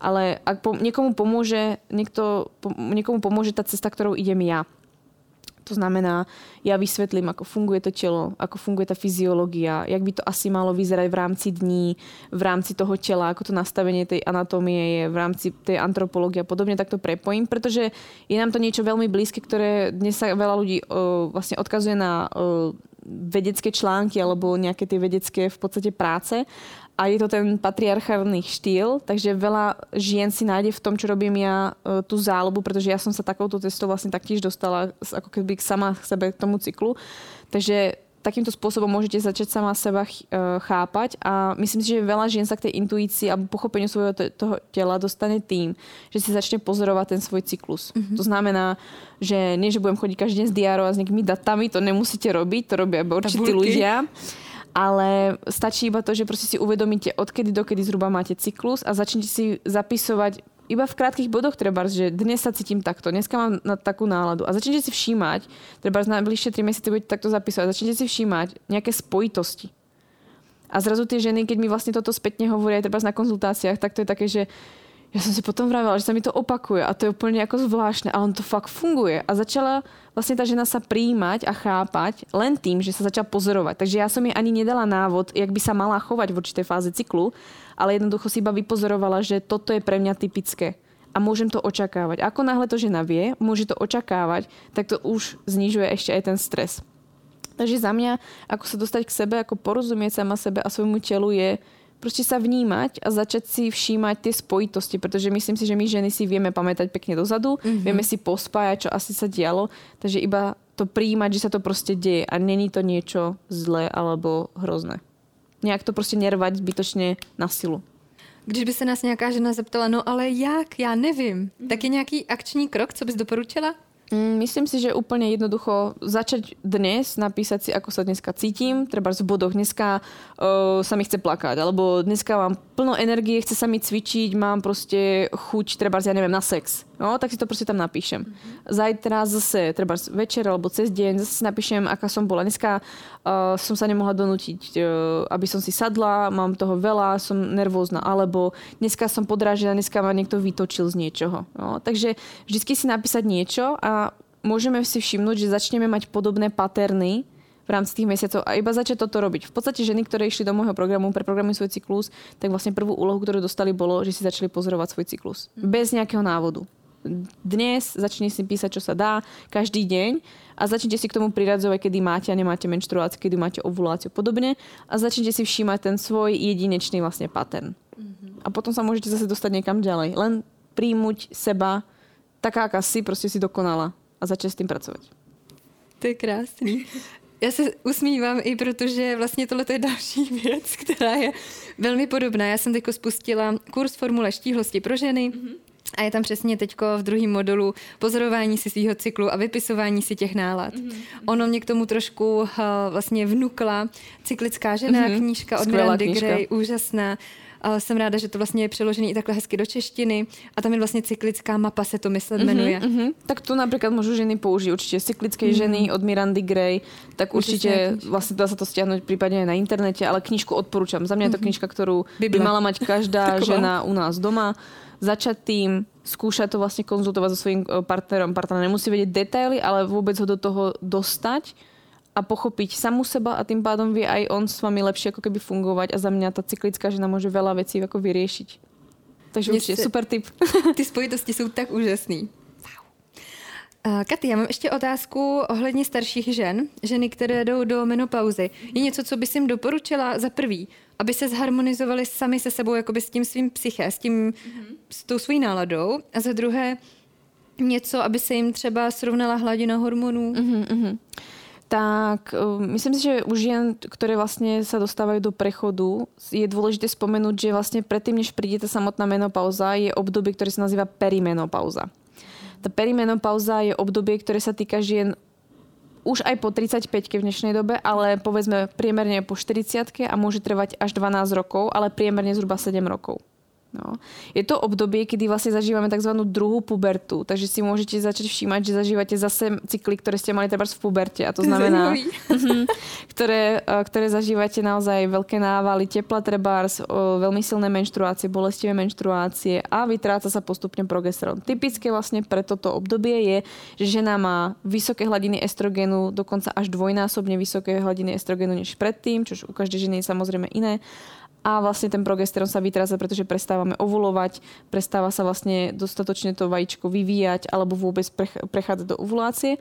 ale ak po, niekomu pomôže, niekto, po, niekomu pomôže tá cesta, ktorou idem ja. To znamená, ja vysvetlím, ako funguje to telo, ako funguje tá fyziológia, jak by to asi malo vyzerať v rámci dní, v rámci toho tela, ako to nastavenie tej anatómie je, v rámci tej antropológie a podobne, tak to prepojím, pretože je nám to niečo veľmi blízke, ktoré dnes sa veľa ľudí uh, vlastne odkazuje na uh, vedecké články alebo nejaké tie vedecké v podstate práce a je to ten patriarchálny štýl, takže veľa žien si nájde v tom, čo robím ja, e, tú záľubu, pretože ja som sa takouto cestou vlastne taktiež dostala ako keby sama k sebe k tomu cyklu. Takže takýmto spôsobom môžete začať sama seba e, chápať a myslím si, že veľa žien sa k tej intuícii a pochopeniu svojho toho tela dostane tým, že si začne pozorovať ten svoj cyklus. Mm-hmm. To znamená, že nie, že budem chodiť každý deň s diárou a s nejakými datami, to nemusíte robiť, to robia určití ľudia ale stačí iba to, že proste si uvedomíte, odkedy dokedy zhruba máte cyklus a začnete si zapisovať iba v krátkých bodoch treba, že dnes sa cítim takto, dneska mám na takú náladu a začnete si všímať, treba na najbližšie 3 mesiace budete takto zapisovať, začnete si všímať nejaké spojitosti. A zrazu tie ženy, keď mi vlastne toto spätne hovoria, treba na konzultáciách, tak to je také, že ja som si potom vravela, že sa mi to opakuje a to je úplne ako zvláštne, ale on to fakt funguje. A začala vlastne tá žena sa príjmať a chápať len tým, že sa začala pozorovať. Takže ja som jej ani nedala návod, jak by sa mala chovať v určitej fáze cyklu, ale jednoducho si iba vypozorovala, že toto je pre mňa typické a môžem to očakávať. Ako náhle to žena vie, môže to očakávať, tak to už znižuje ešte aj ten stres. Takže za mňa, ako sa dostať k sebe, ako porozumieť sama sebe a svojmu telu je proste sa vnímať a začať si všímať tie spojitosti, pretože myslím si, že my ženy si vieme pamätať pekne dozadu, mm-hmm. vieme si pospájať, čo asi sa dialo, takže iba to príjmať, že sa to proste deje a není to niečo zlé alebo hrozné. Nejak to prostě nervať zbytočně na silu. Když by se nás nějaká žena zeptala, no ale jak, já nevím, mm-hmm. tak je nějaký akční krok, co bys doporučila? Mm, myslím si, že úplne jednoducho začať dnes, napísať si, ako sa dneska cítim, treba v bodoch, dneska uh, sa mi chce plakať, alebo dneska mám plno energie, chce sa mi cvičiť, mám proste chuť, treba, ja neviem, na sex. No, tak si to proste tam napíšem. Mm-hmm. Zajtra zase, treba večer alebo cez deň, zase si napíšem, aká som bola. Dneska uh, som sa nemohla donútiť, uh, aby som si sadla, mám toho veľa, som nervózna, alebo dneska som podrážená, dneska ma niekto vytočil z niečoho. No, takže vždy si napísať niečo a môžeme si všimnúť, že začneme mať podobné paterny v rámci tých mesiacov a iba začať toto robiť. V podstate ženy, ktoré išli do môjho programu, preprogramujú svoj cyklus, tak vlastne prvú úlohu, ktorú dostali, bolo, že si začali pozorovať svoj cyklus. Bez nejakého návodu. Dnes začne si písať, čo sa dá, každý deň a začnite si k tomu priradzovať, kedy máte a nemáte menštruáciu, kedy máte ovuláciu podobne a začnite si všímať ten svoj jedinečný vlastne pattern. Mm-hmm. A potom sa môžete zase dostať niekam ďalej. Len príjmuť seba taká, aká si, proste si dokonala a začať s tím pracovat. To je krásný. Já se usmívám i protože vlastně tohle je další [laughs] věc, která je velmi podobná. Já jsem teď spustila kurz formule štíhlosti pro ženy, mm-hmm. A je tam přesně teď v druhém modulu pozorování si svého cyklu a vypisování si těch nálad. Mm-hmm. Ono mě k tomu trošku uh, vlastně vnukla cyklická žena, mm-hmm. knížka od Mirandy Gray, úžasná. A jsem ráda, že to vlastně je přeložený i takhle hezky do češtiny a tam je vlastně cyklická mapa, se to myslím mm-hmm, jmenuje. Mm-hmm. Tak to například můžu ženy použít určitě. Cyklické mm-hmm. ženy od Mirandy Gray, tak určitě vlastně dá se to stiahnuť případně na internete, ale knižku odporúčam. Za mě je to mhm. knižka, kterou by mala mať každá [laughs] žena u nás doma. Začať tým, skúšať to vlastne konzultovať so svojím eh, partnerom. Partner nemusí vedieť detaily, ale vôbec ho do toho dostať a pochopiť samu seba a tým pádom vie aj on s vami lepšie ako keby fungovať a za mňa tá cyklická žena môže veľa vecí ako vyriešiť. Takže určitě super tip. [laughs] Ty spojitosti jsou tak úžasný. Uh, Katy, já mám ještě otázku ohledně starších žen, ženy, které jdou do menopauzy. Je něco, co bys jim doporučila za prvý, aby se zharmonizovali sami se sebou, jakoby s tím svým psyché, s, tím, mm-hmm. s tou svojí náladou a za druhé něco, aby se jim třeba srovnala hladina hormonů? Mm-hmm tak myslím si, že u žien, ktoré vlastne sa dostávajú do prechodu, je dôležité spomenúť, že vlastne predtým, než príde tá samotná menopauza, je obdobie, ktoré sa nazýva perimenopauza. Tá perimenopauza je obdobie, ktoré sa týka žien už aj po 35 v dnešnej dobe, ale povedzme priemerne po 40 a môže trvať až 12 rokov, ale priemerne zhruba 7 rokov. No. Je to obdobie, kedy vlastne zažívame tzv. druhú pubertu, takže si môžete začať všímať, že zažívate zase cykly, ktoré ste mali treba v puberte a to znamená, [laughs] mhm, ktoré, e, ktoré zažívate naozaj veľké návaly, tepla trebárs, veľmi silné menštruácie, bolestivé menštruácie a vytráca sa postupne progesterón. Typické vlastne pre toto obdobie je, že žena má vysoké hladiny estrogenu, dokonca až dvojnásobne vysoké hladiny estrogenu než predtým, čo u každej ženy je samozrejme iné a vlastne ten progesterón sa vytráca, pretože prestávame ovulovať, prestáva sa vlastne dostatočne to vajíčko vyvíjať alebo vôbec prechádzať do ovulácie.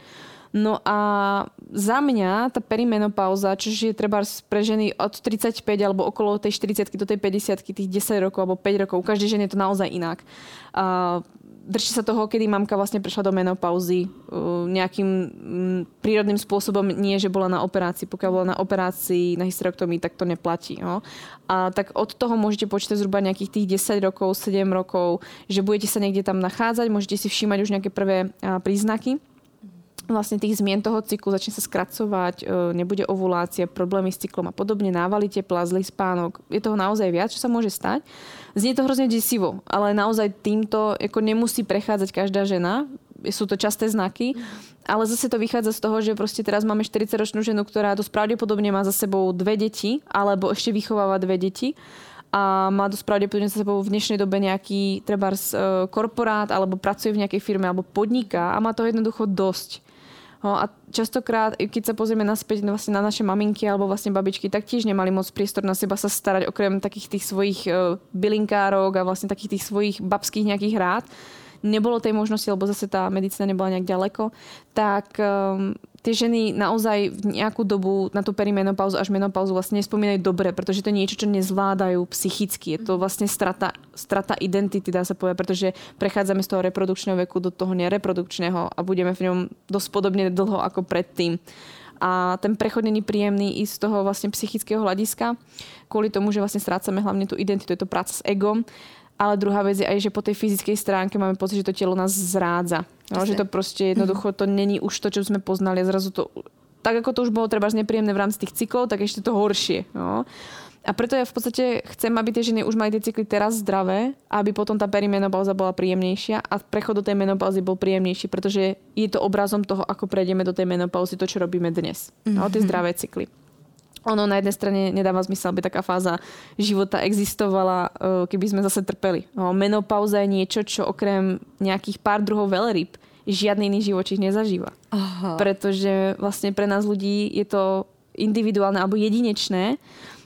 No a za mňa tá perimenopauza, čiže je treba pre ženy od 35 alebo okolo tej 40 do tej 50 tých 10 rokov alebo 5 rokov, u každej ženy je to naozaj inak. A drží sa toho, kedy mamka vlastne prešla do menopauzy uh, nejakým mm, prírodným spôsobom, nie že bola na operácii. Pokiaľ bola na operácii, na hysterektomii, tak to neplatí. No? A tak od toho môžete počítať zhruba nejakých tých 10 rokov, 7 rokov, že budete sa niekde tam nachádzať, môžete si všímať už nejaké prvé príznaky vlastne tých zmien toho cyklu začne sa skracovať, e, nebude ovulácia, problémy s cyklom a podobne, návaly tepla, zlý spánok. Je toho naozaj viac, čo sa môže stať. Znie to hrozne desivo, ale naozaj týmto ako nemusí prechádzať každá žena. Sú to časté znaky, ale zase to vychádza z toho, že proste teraz máme 40-ročnú ženu, ktorá dosť pravdepodobne má za sebou dve deti, alebo ešte vychováva dve deti a má dosť pravdepodobne za sebou v dnešnej dobe nejaký trebárs e, korporát alebo pracuje v nejakej firme alebo podniká a má to jednoducho dosť. No a častokrát, keď sa pozrieme naspäť vlastne na naše maminky alebo vlastne babičky, tak tiež nemali moc priestor na seba sa starať okrem takých tých svojich uh, bylinkárok a vlastne takých tých svojich babských nejakých rád. Nebolo tej možnosti, lebo zase tá medicína nebola nejak ďaleko, tak um, tie ženy naozaj v nejakú dobu na tú perimenopauzu až menopauzu vlastne nespomínajú dobre, pretože to je niečo, čo nezvládajú psychicky. Je to vlastne strata, strata identity, dá sa povedať, pretože prechádzame z toho reprodukčného veku do toho nereprodukčného a budeme v ňom dosť podobne dlho ako predtým. A ten prechod není príjemný i z toho vlastne psychického hľadiska, kvôli tomu, že vlastne strácame hlavne tú identitu, je to práca s egom ale druhá vec je aj, že po tej fyzickej stránke máme pocit, že to telo nás zrádza. No, že to proste jednoducho to není už to, čo sme poznali. Zrazu to, tak ako to už bolo treba nepríjemné v rámci tých cyklov, tak ešte to horšie. No. A preto ja v podstate chcem, aby tie ženy už mali tie cykly teraz zdravé, aby potom tá perimenopauza bola príjemnejšia a prechod do tej menopauzy bol príjemnejší, pretože je to obrazom toho, ako prejdeme do tej menopauzy, to, čo robíme dnes. No, tie zdravé cykly. Ono na jednej strane nedáva zmysel, aby taká fáza života existovala, eh, keby sme zase trpeli. No, menopauza je niečo, čo okrem nejakých pár druhov veľryb žiadny iný živočích nezažíva. Aha. Pretože vlastne pre nás ľudí je to individuálne alebo jedinečné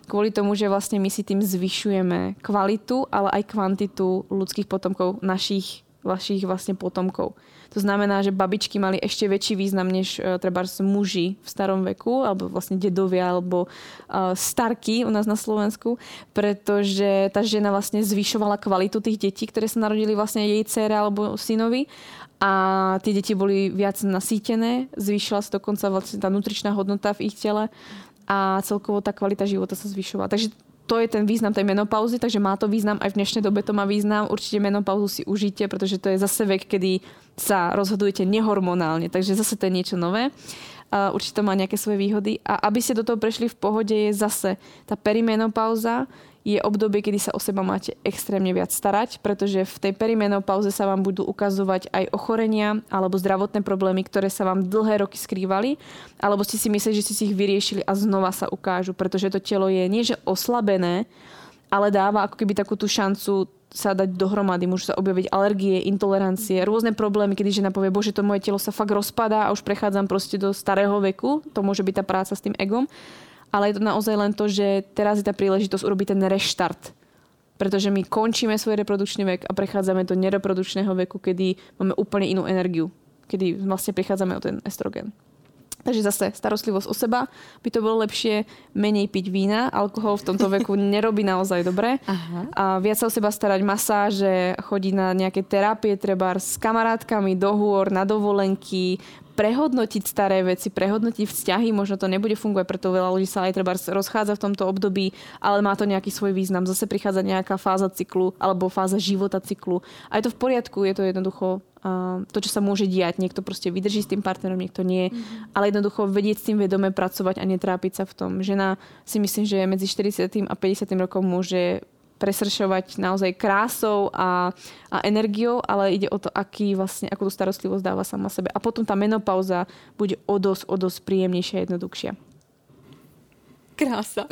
kvôli tomu, že vlastne my si tým zvyšujeme kvalitu, ale aj kvantitu ľudských potomkov, našich, vašich vlastne potomkov. To znamená, že babičky mali ešte väčší význam než uh, treba muži v starom veku, alebo vlastne dedovia, alebo uh, starky u nás na Slovensku, pretože tá žena vlastne zvyšovala kvalitu tých detí, ktoré sa narodili vlastne jej dcere alebo synovi a tie deti boli viac nasýtené, zvýšila sa dokonca vlastne tá nutričná hodnota v ich tele a celkovo tá kvalita života sa zvyšovala. Takže to je ten význam tej menopauzy, takže má to význam, aj v dnešnej dobe to má význam. Určite menopauzu si užite, pretože to je zase vek, kedy sa rozhodujete nehormonálne, takže zase to je niečo nové. určite to má nejaké svoje výhody. A aby ste do toho prešli v pohode, je zase tá perimenopauza, je obdobie, kedy sa o seba máte extrémne viac starať, pretože v tej perimenopauze sa vám budú ukazovať aj ochorenia alebo zdravotné problémy, ktoré sa vám dlhé roky skrývali, alebo ste si mysleli, že ste si ich vyriešili a znova sa ukážu, pretože to telo je nie že oslabené, ale dáva ako keby takú tú šancu sa dať dohromady, môžu sa objaviť alergie, intolerancie, rôzne problémy, kedy žena povie, bože, to moje telo sa fakt rozpadá a už prechádzam proste do starého veku, to môže byť tá práca s tým egom ale je to naozaj len to, že teraz je tá príležitosť urobiť ten reštart. Pretože my končíme svoj reprodukčný vek a prechádzame do nereprodukčného veku, kedy máme úplne inú energiu. Kedy vlastne prichádzame o ten estrogen. Takže zase starostlivosť o seba by to bolo lepšie menej piť vína. Alkohol v tomto veku [laughs] nerobí naozaj dobre. Aha. A viac sa o seba starať masáže, chodiť na nejaké terapie, treba s kamarátkami do hôr, na dovolenky, prehodnotiť staré veci, prehodnotiť vzťahy, možno to nebude fungovať, preto veľa ľudí sa aj treba rozchádza v tomto období, ale má to nejaký svoj význam. Zase prichádza nejaká fáza cyklu alebo fáza života cyklu. A je to v poriadku, je to jednoducho uh, to, čo sa môže diať. Niekto proste vydrží s tým partnerom, niekto nie. Mm-hmm. Ale jednoducho vedieť s tým vedome pracovať a netrápiť sa v tom. Žena si myslím, že medzi 40. a 50. rokom môže presršovať naozaj krásou a, a energiou, ale ide o to, aký vlastne, akú tú starostlivosť dáva sama sebe. A potom tá menopauza bude o dosť, o dosť príjemnejšia a jednoduchšia. Krása.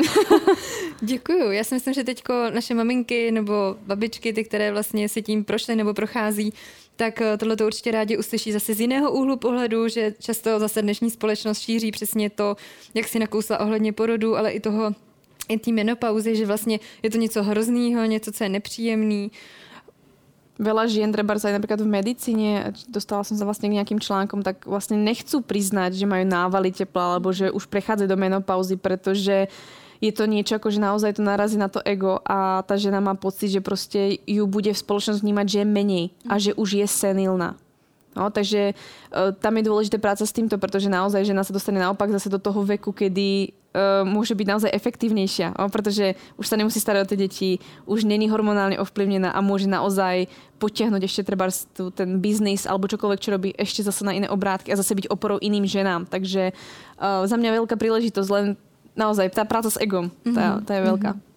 [laughs] Děkuju. Já si myslím, že teďko naše maminky nebo babičky, ty, které vlastně si tím prošly nebo prochází, tak eh, tohle to určitě rádi uslyší zase z jiného úhlu pohledu, že často zase dnešní společnost šíří přesně to, jak si nakousla ohledně porodu, ale i toho té menopauzy, že vlastně je to něco hroznýho, něco, co je nepříjemný. Veľa žien, treba aj napríklad v medicíne, dostala som sa vlastne k nejakým článkom, tak vlastne nechcú priznať, že majú návaly tepla, alebo že už prechádzajú do menopauzy, pretože je to niečo, ako že naozaj to narazí na to ego a tá žena má pocit, že proste ju bude v spoločnosť vnímať, že je menej a že už je senilná. No, takže e, tam je dôležité práca s týmto, pretože naozaj žena sa dostane naopak zase do toho veku, kedy uh, môže byť naozaj efektívnejšia, o, pretože už sa nemusí starať o tie deti, už není hormonálne ovplyvnená a môže naozaj potiahnuť ešte treba ten biznis alebo čokoľvek, čo robí ešte zase na iné obrátky a zase byť oporou iným ženám. Takže uh, za mňa veľká príležitosť, len naozaj tá práca s egom, tá, tá je veľká. Mm-hmm.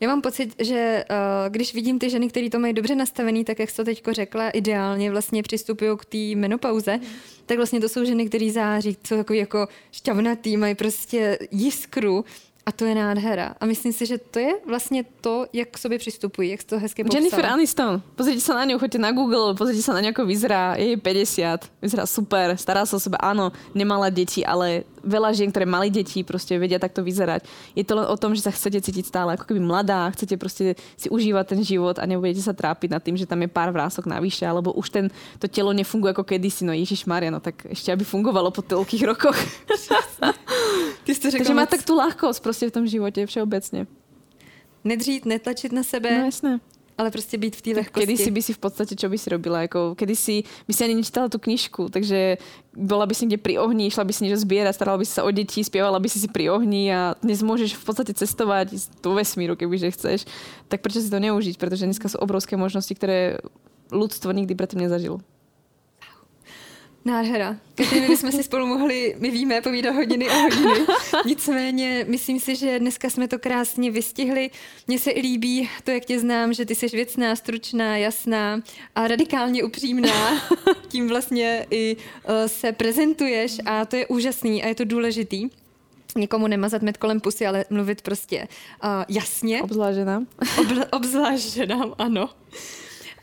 Já mám pocit, že uh, když vidím ty ženy, které to mají dobře nastavený, tak jak jsi to teď řekla, ideálně vlastně přistupují k té menopauze, mm. tak vlastně to jsou ženy, které září, jsou takový jako šťavnatý, mají prostě jiskru a to je nádhera. A myslím si, že to je vlastně to, jak k sobě přistupují, jak to hezky popsala. Jennifer Aniston. Pozrite sa na ňu, choďte na Google, pozrite sa na ňu, ako vyzerá. Je 50, vyzerá super, stará sa o seba. Áno, nemala deti, ale veľa žien, ktoré mali deti, proste vedia takto vyzerať. Je to len o tom, že sa chcete cítiť stále ako keby mladá, chcete proste si užívať ten život a nebudete sa trápiť nad tým, že tam je pár vrások navyše, alebo už ten, to telo nefunguje ako kedysi. No Ježiš Maria, no tak ešte aby fungovalo po toľkých rokoch. Ty to Takže má tak tú ľahkosť proste v tom živote všeobecne. Nedřít, netlačit na sebe. No jasné ale prostě být v té lehkosti. Kedy si by si v podstate, čo by si robila? Ako, kedy si by si ani nečítala tú knižku, takže bola by si niekde pri ohni, išla by si niečo zbierať, starala by si sa o deti, spievala by si si pri ohni a dnes môžeš v podstate cestovať do vesmíru, kebyže chceš. Tak prečo si to neužiť? Pretože dneska sú obrovské možnosti, ktoré ľudstvo nikdy predtým nezažilo. Nádhera. Každý my jsme si spolu mohli, my víme, povídat hodiny a hodiny. [laughs] Nicméně myslím si, že dneska jsme to krásně vystihli. Mně se i líbí to, jak tě znám, že ty jsi věcná, stručná, jasná a radikálně upřímná. [laughs] Tím vlastně i uh, se prezentuješ a to je úžasný a je to důležitý někomu nemazat med kolem pusy, ale mluvit prostě uh, jasně. Obzvlášť ženám. Obzvlášť ženám, ano.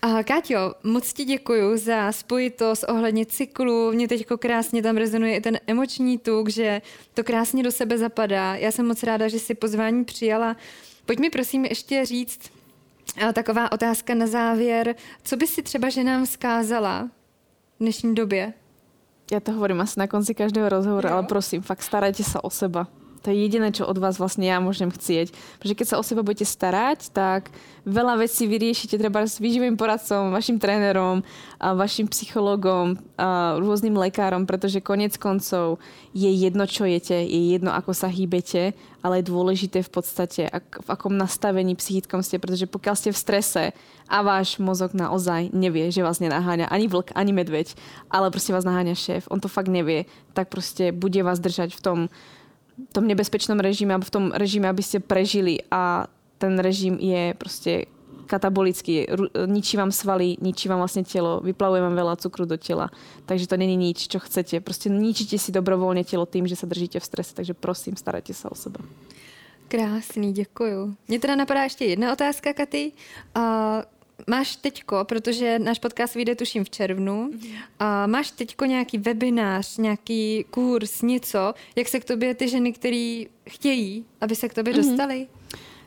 A Káťo, moc ti děkuji za spojitost ohledně cyklu. Mně teď krásně tam rezonuje i ten emoční tuk, že to krásně do sebe zapadá. Já jsem moc ráda, že si pozvání přijala. Pojď mi prosím ještě říct taková otázka na závěr. Co by si třeba ženám vzkázala v dnešní době? Ja to hovorím asi na konci každého rozhovoru, ale prosím, fakt starajte sa o seba. To je jediné, čo od vás vlastne ja môžem chcieť. Pretože keď sa o seba budete starať, tak veľa vecí vyriešite treba s výživým poradcom, vašim trénerom, vašim psychologom, a rôznym lekárom, pretože konec koncov je jedno, čo jete, je jedno, ako sa hýbete, ale je dôležité v podstate, ak, v akom nastavení psychickom ste, pretože pokiaľ ste v strese a váš mozog naozaj nevie, že vás nenaháňa ani vlk, ani medveď, ale proste vás naháňa šéf, on to fakt nevie, tak proste bude vás držať v tom tom nebezpečnom režime, alebo v tom režime, aby ste prežili a ten režim je proste katabolický, ničí vám svaly, ničí vám vlastne telo, vyplavuje vám veľa cukru do tela. Takže to není nič, čo chcete. Proste ničíte si dobrovoľne telo tým, že sa držíte v strese. Takže prosím, starajte sa o seba. Krásný, děkuju. Mně teda napadá ještě jedna otázka, Katy. Uh, máš teďko, protože náš podcast vyjde tuším v červnu, mm-hmm. a máš teďko nějaký webinář, nějaký kurz, něco, jak se k tobě ty ženy, které chtějí, aby se k tobě mm-hmm. dostali?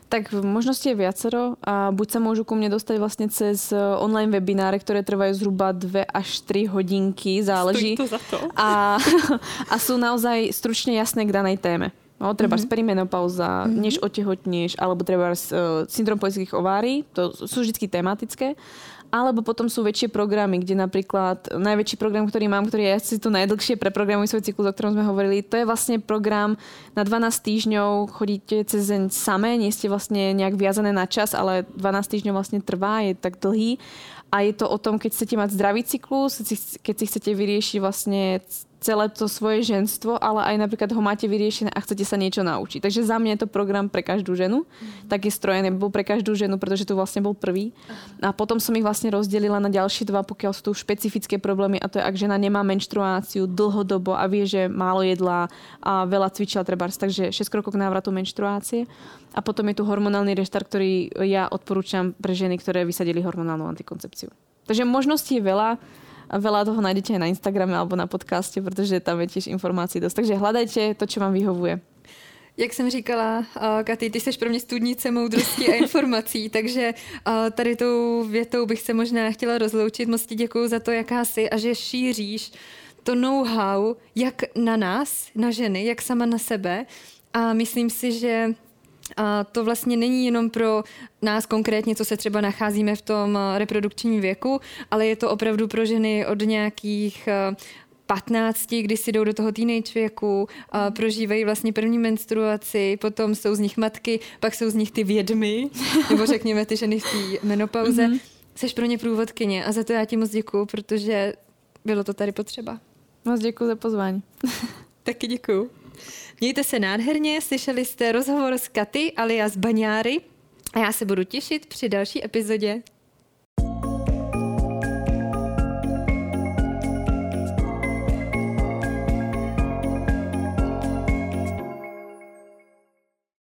Tak možnosti je viacero a buď sa môžu ku mne dostať vlastne cez online webináre, ktoré trvajú zhruba 2 až 3 hodinky, záleží. Stojí to za to. A, [laughs] a sú naozaj stručne jasné k danej téme. No, treba mm-hmm. perimenopauza, mm-hmm. než otehotneš, alebo treba uh, syndrom poľských ovárií, to sú vždy tematické. Alebo potom sú väčšie programy, kde napríklad najväčší program, ktorý mám, ktorý je asi tu najdlhšie pre programuj svoj cyklus, o ktorom sme hovorili, to je vlastne program na 12 týždňov, chodíte cez deň samé, nie ste vlastne nejak viazané na čas, ale 12 týždňov vlastne trvá, je tak dlhý. A je to o tom, keď chcete mať zdravý cyklus, keď si chcete vyriešiť vlastne celé to svoje ženstvo, ale aj napríklad ho máte vyriešené a chcete sa niečo naučiť. Takže za mňa je to program pre každú ženu. Mm. Tak je strojený, bol pre každú ženu, pretože tu vlastne bol prvý. A potom som ich vlastne rozdelila na ďalšie dva, pokiaľ sú tu špecifické problémy a to je, ak žena nemá menštruáciu dlhodobo a vie, že málo jedla a veľa cvičila treba, takže 6 krokov k návratu menštruácie. A potom je tu hormonálny reštart, ktorý ja odporúčam pre ženy, ktoré vysadili hormonálnu antikoncepciu. Takže možností je veľa a veľa toho nájdete aj na Instagrame alebo na podcaste, protože tam je tiež informácií dost. Takže hľadajte to, čo vám vyhovuje. Jak jsem říkala, Katy, ty jsi pro mě studnice moudrosti a informací, [laughs] takže tady tou větou bych se možná chtěla rozloučit. Moc ti děkuji za to, jaká jsi a že šíříš to know-how jak na nás, na ženy, jak sama na sebe. A myslím si, že a to vlastně není jenom pro nás konkrétně, co se třeba nacházíme v tom eh, reprodukčním věku, ale je to opravdu pro ženy od nějakých 15, eh, kdy si jdou do toho teenage věku, a prožívají vlastně první menstruaci, potom jsou z nich matky, pak jsou z nich ty vědmy, [laughs] nebo řekněme ty ženy v té menopauze. Mm-hmm. Seš pro ně průvodkyně a za to já ti moc děkuju, protože bylo to tady potřeba. Moc děkuji za pozvání. [laughs] Taky děkuju. Mějte se nádherně, slyšeli jste rozhovor s Katy alias Baňáry a já se budu těšit při další epizodě.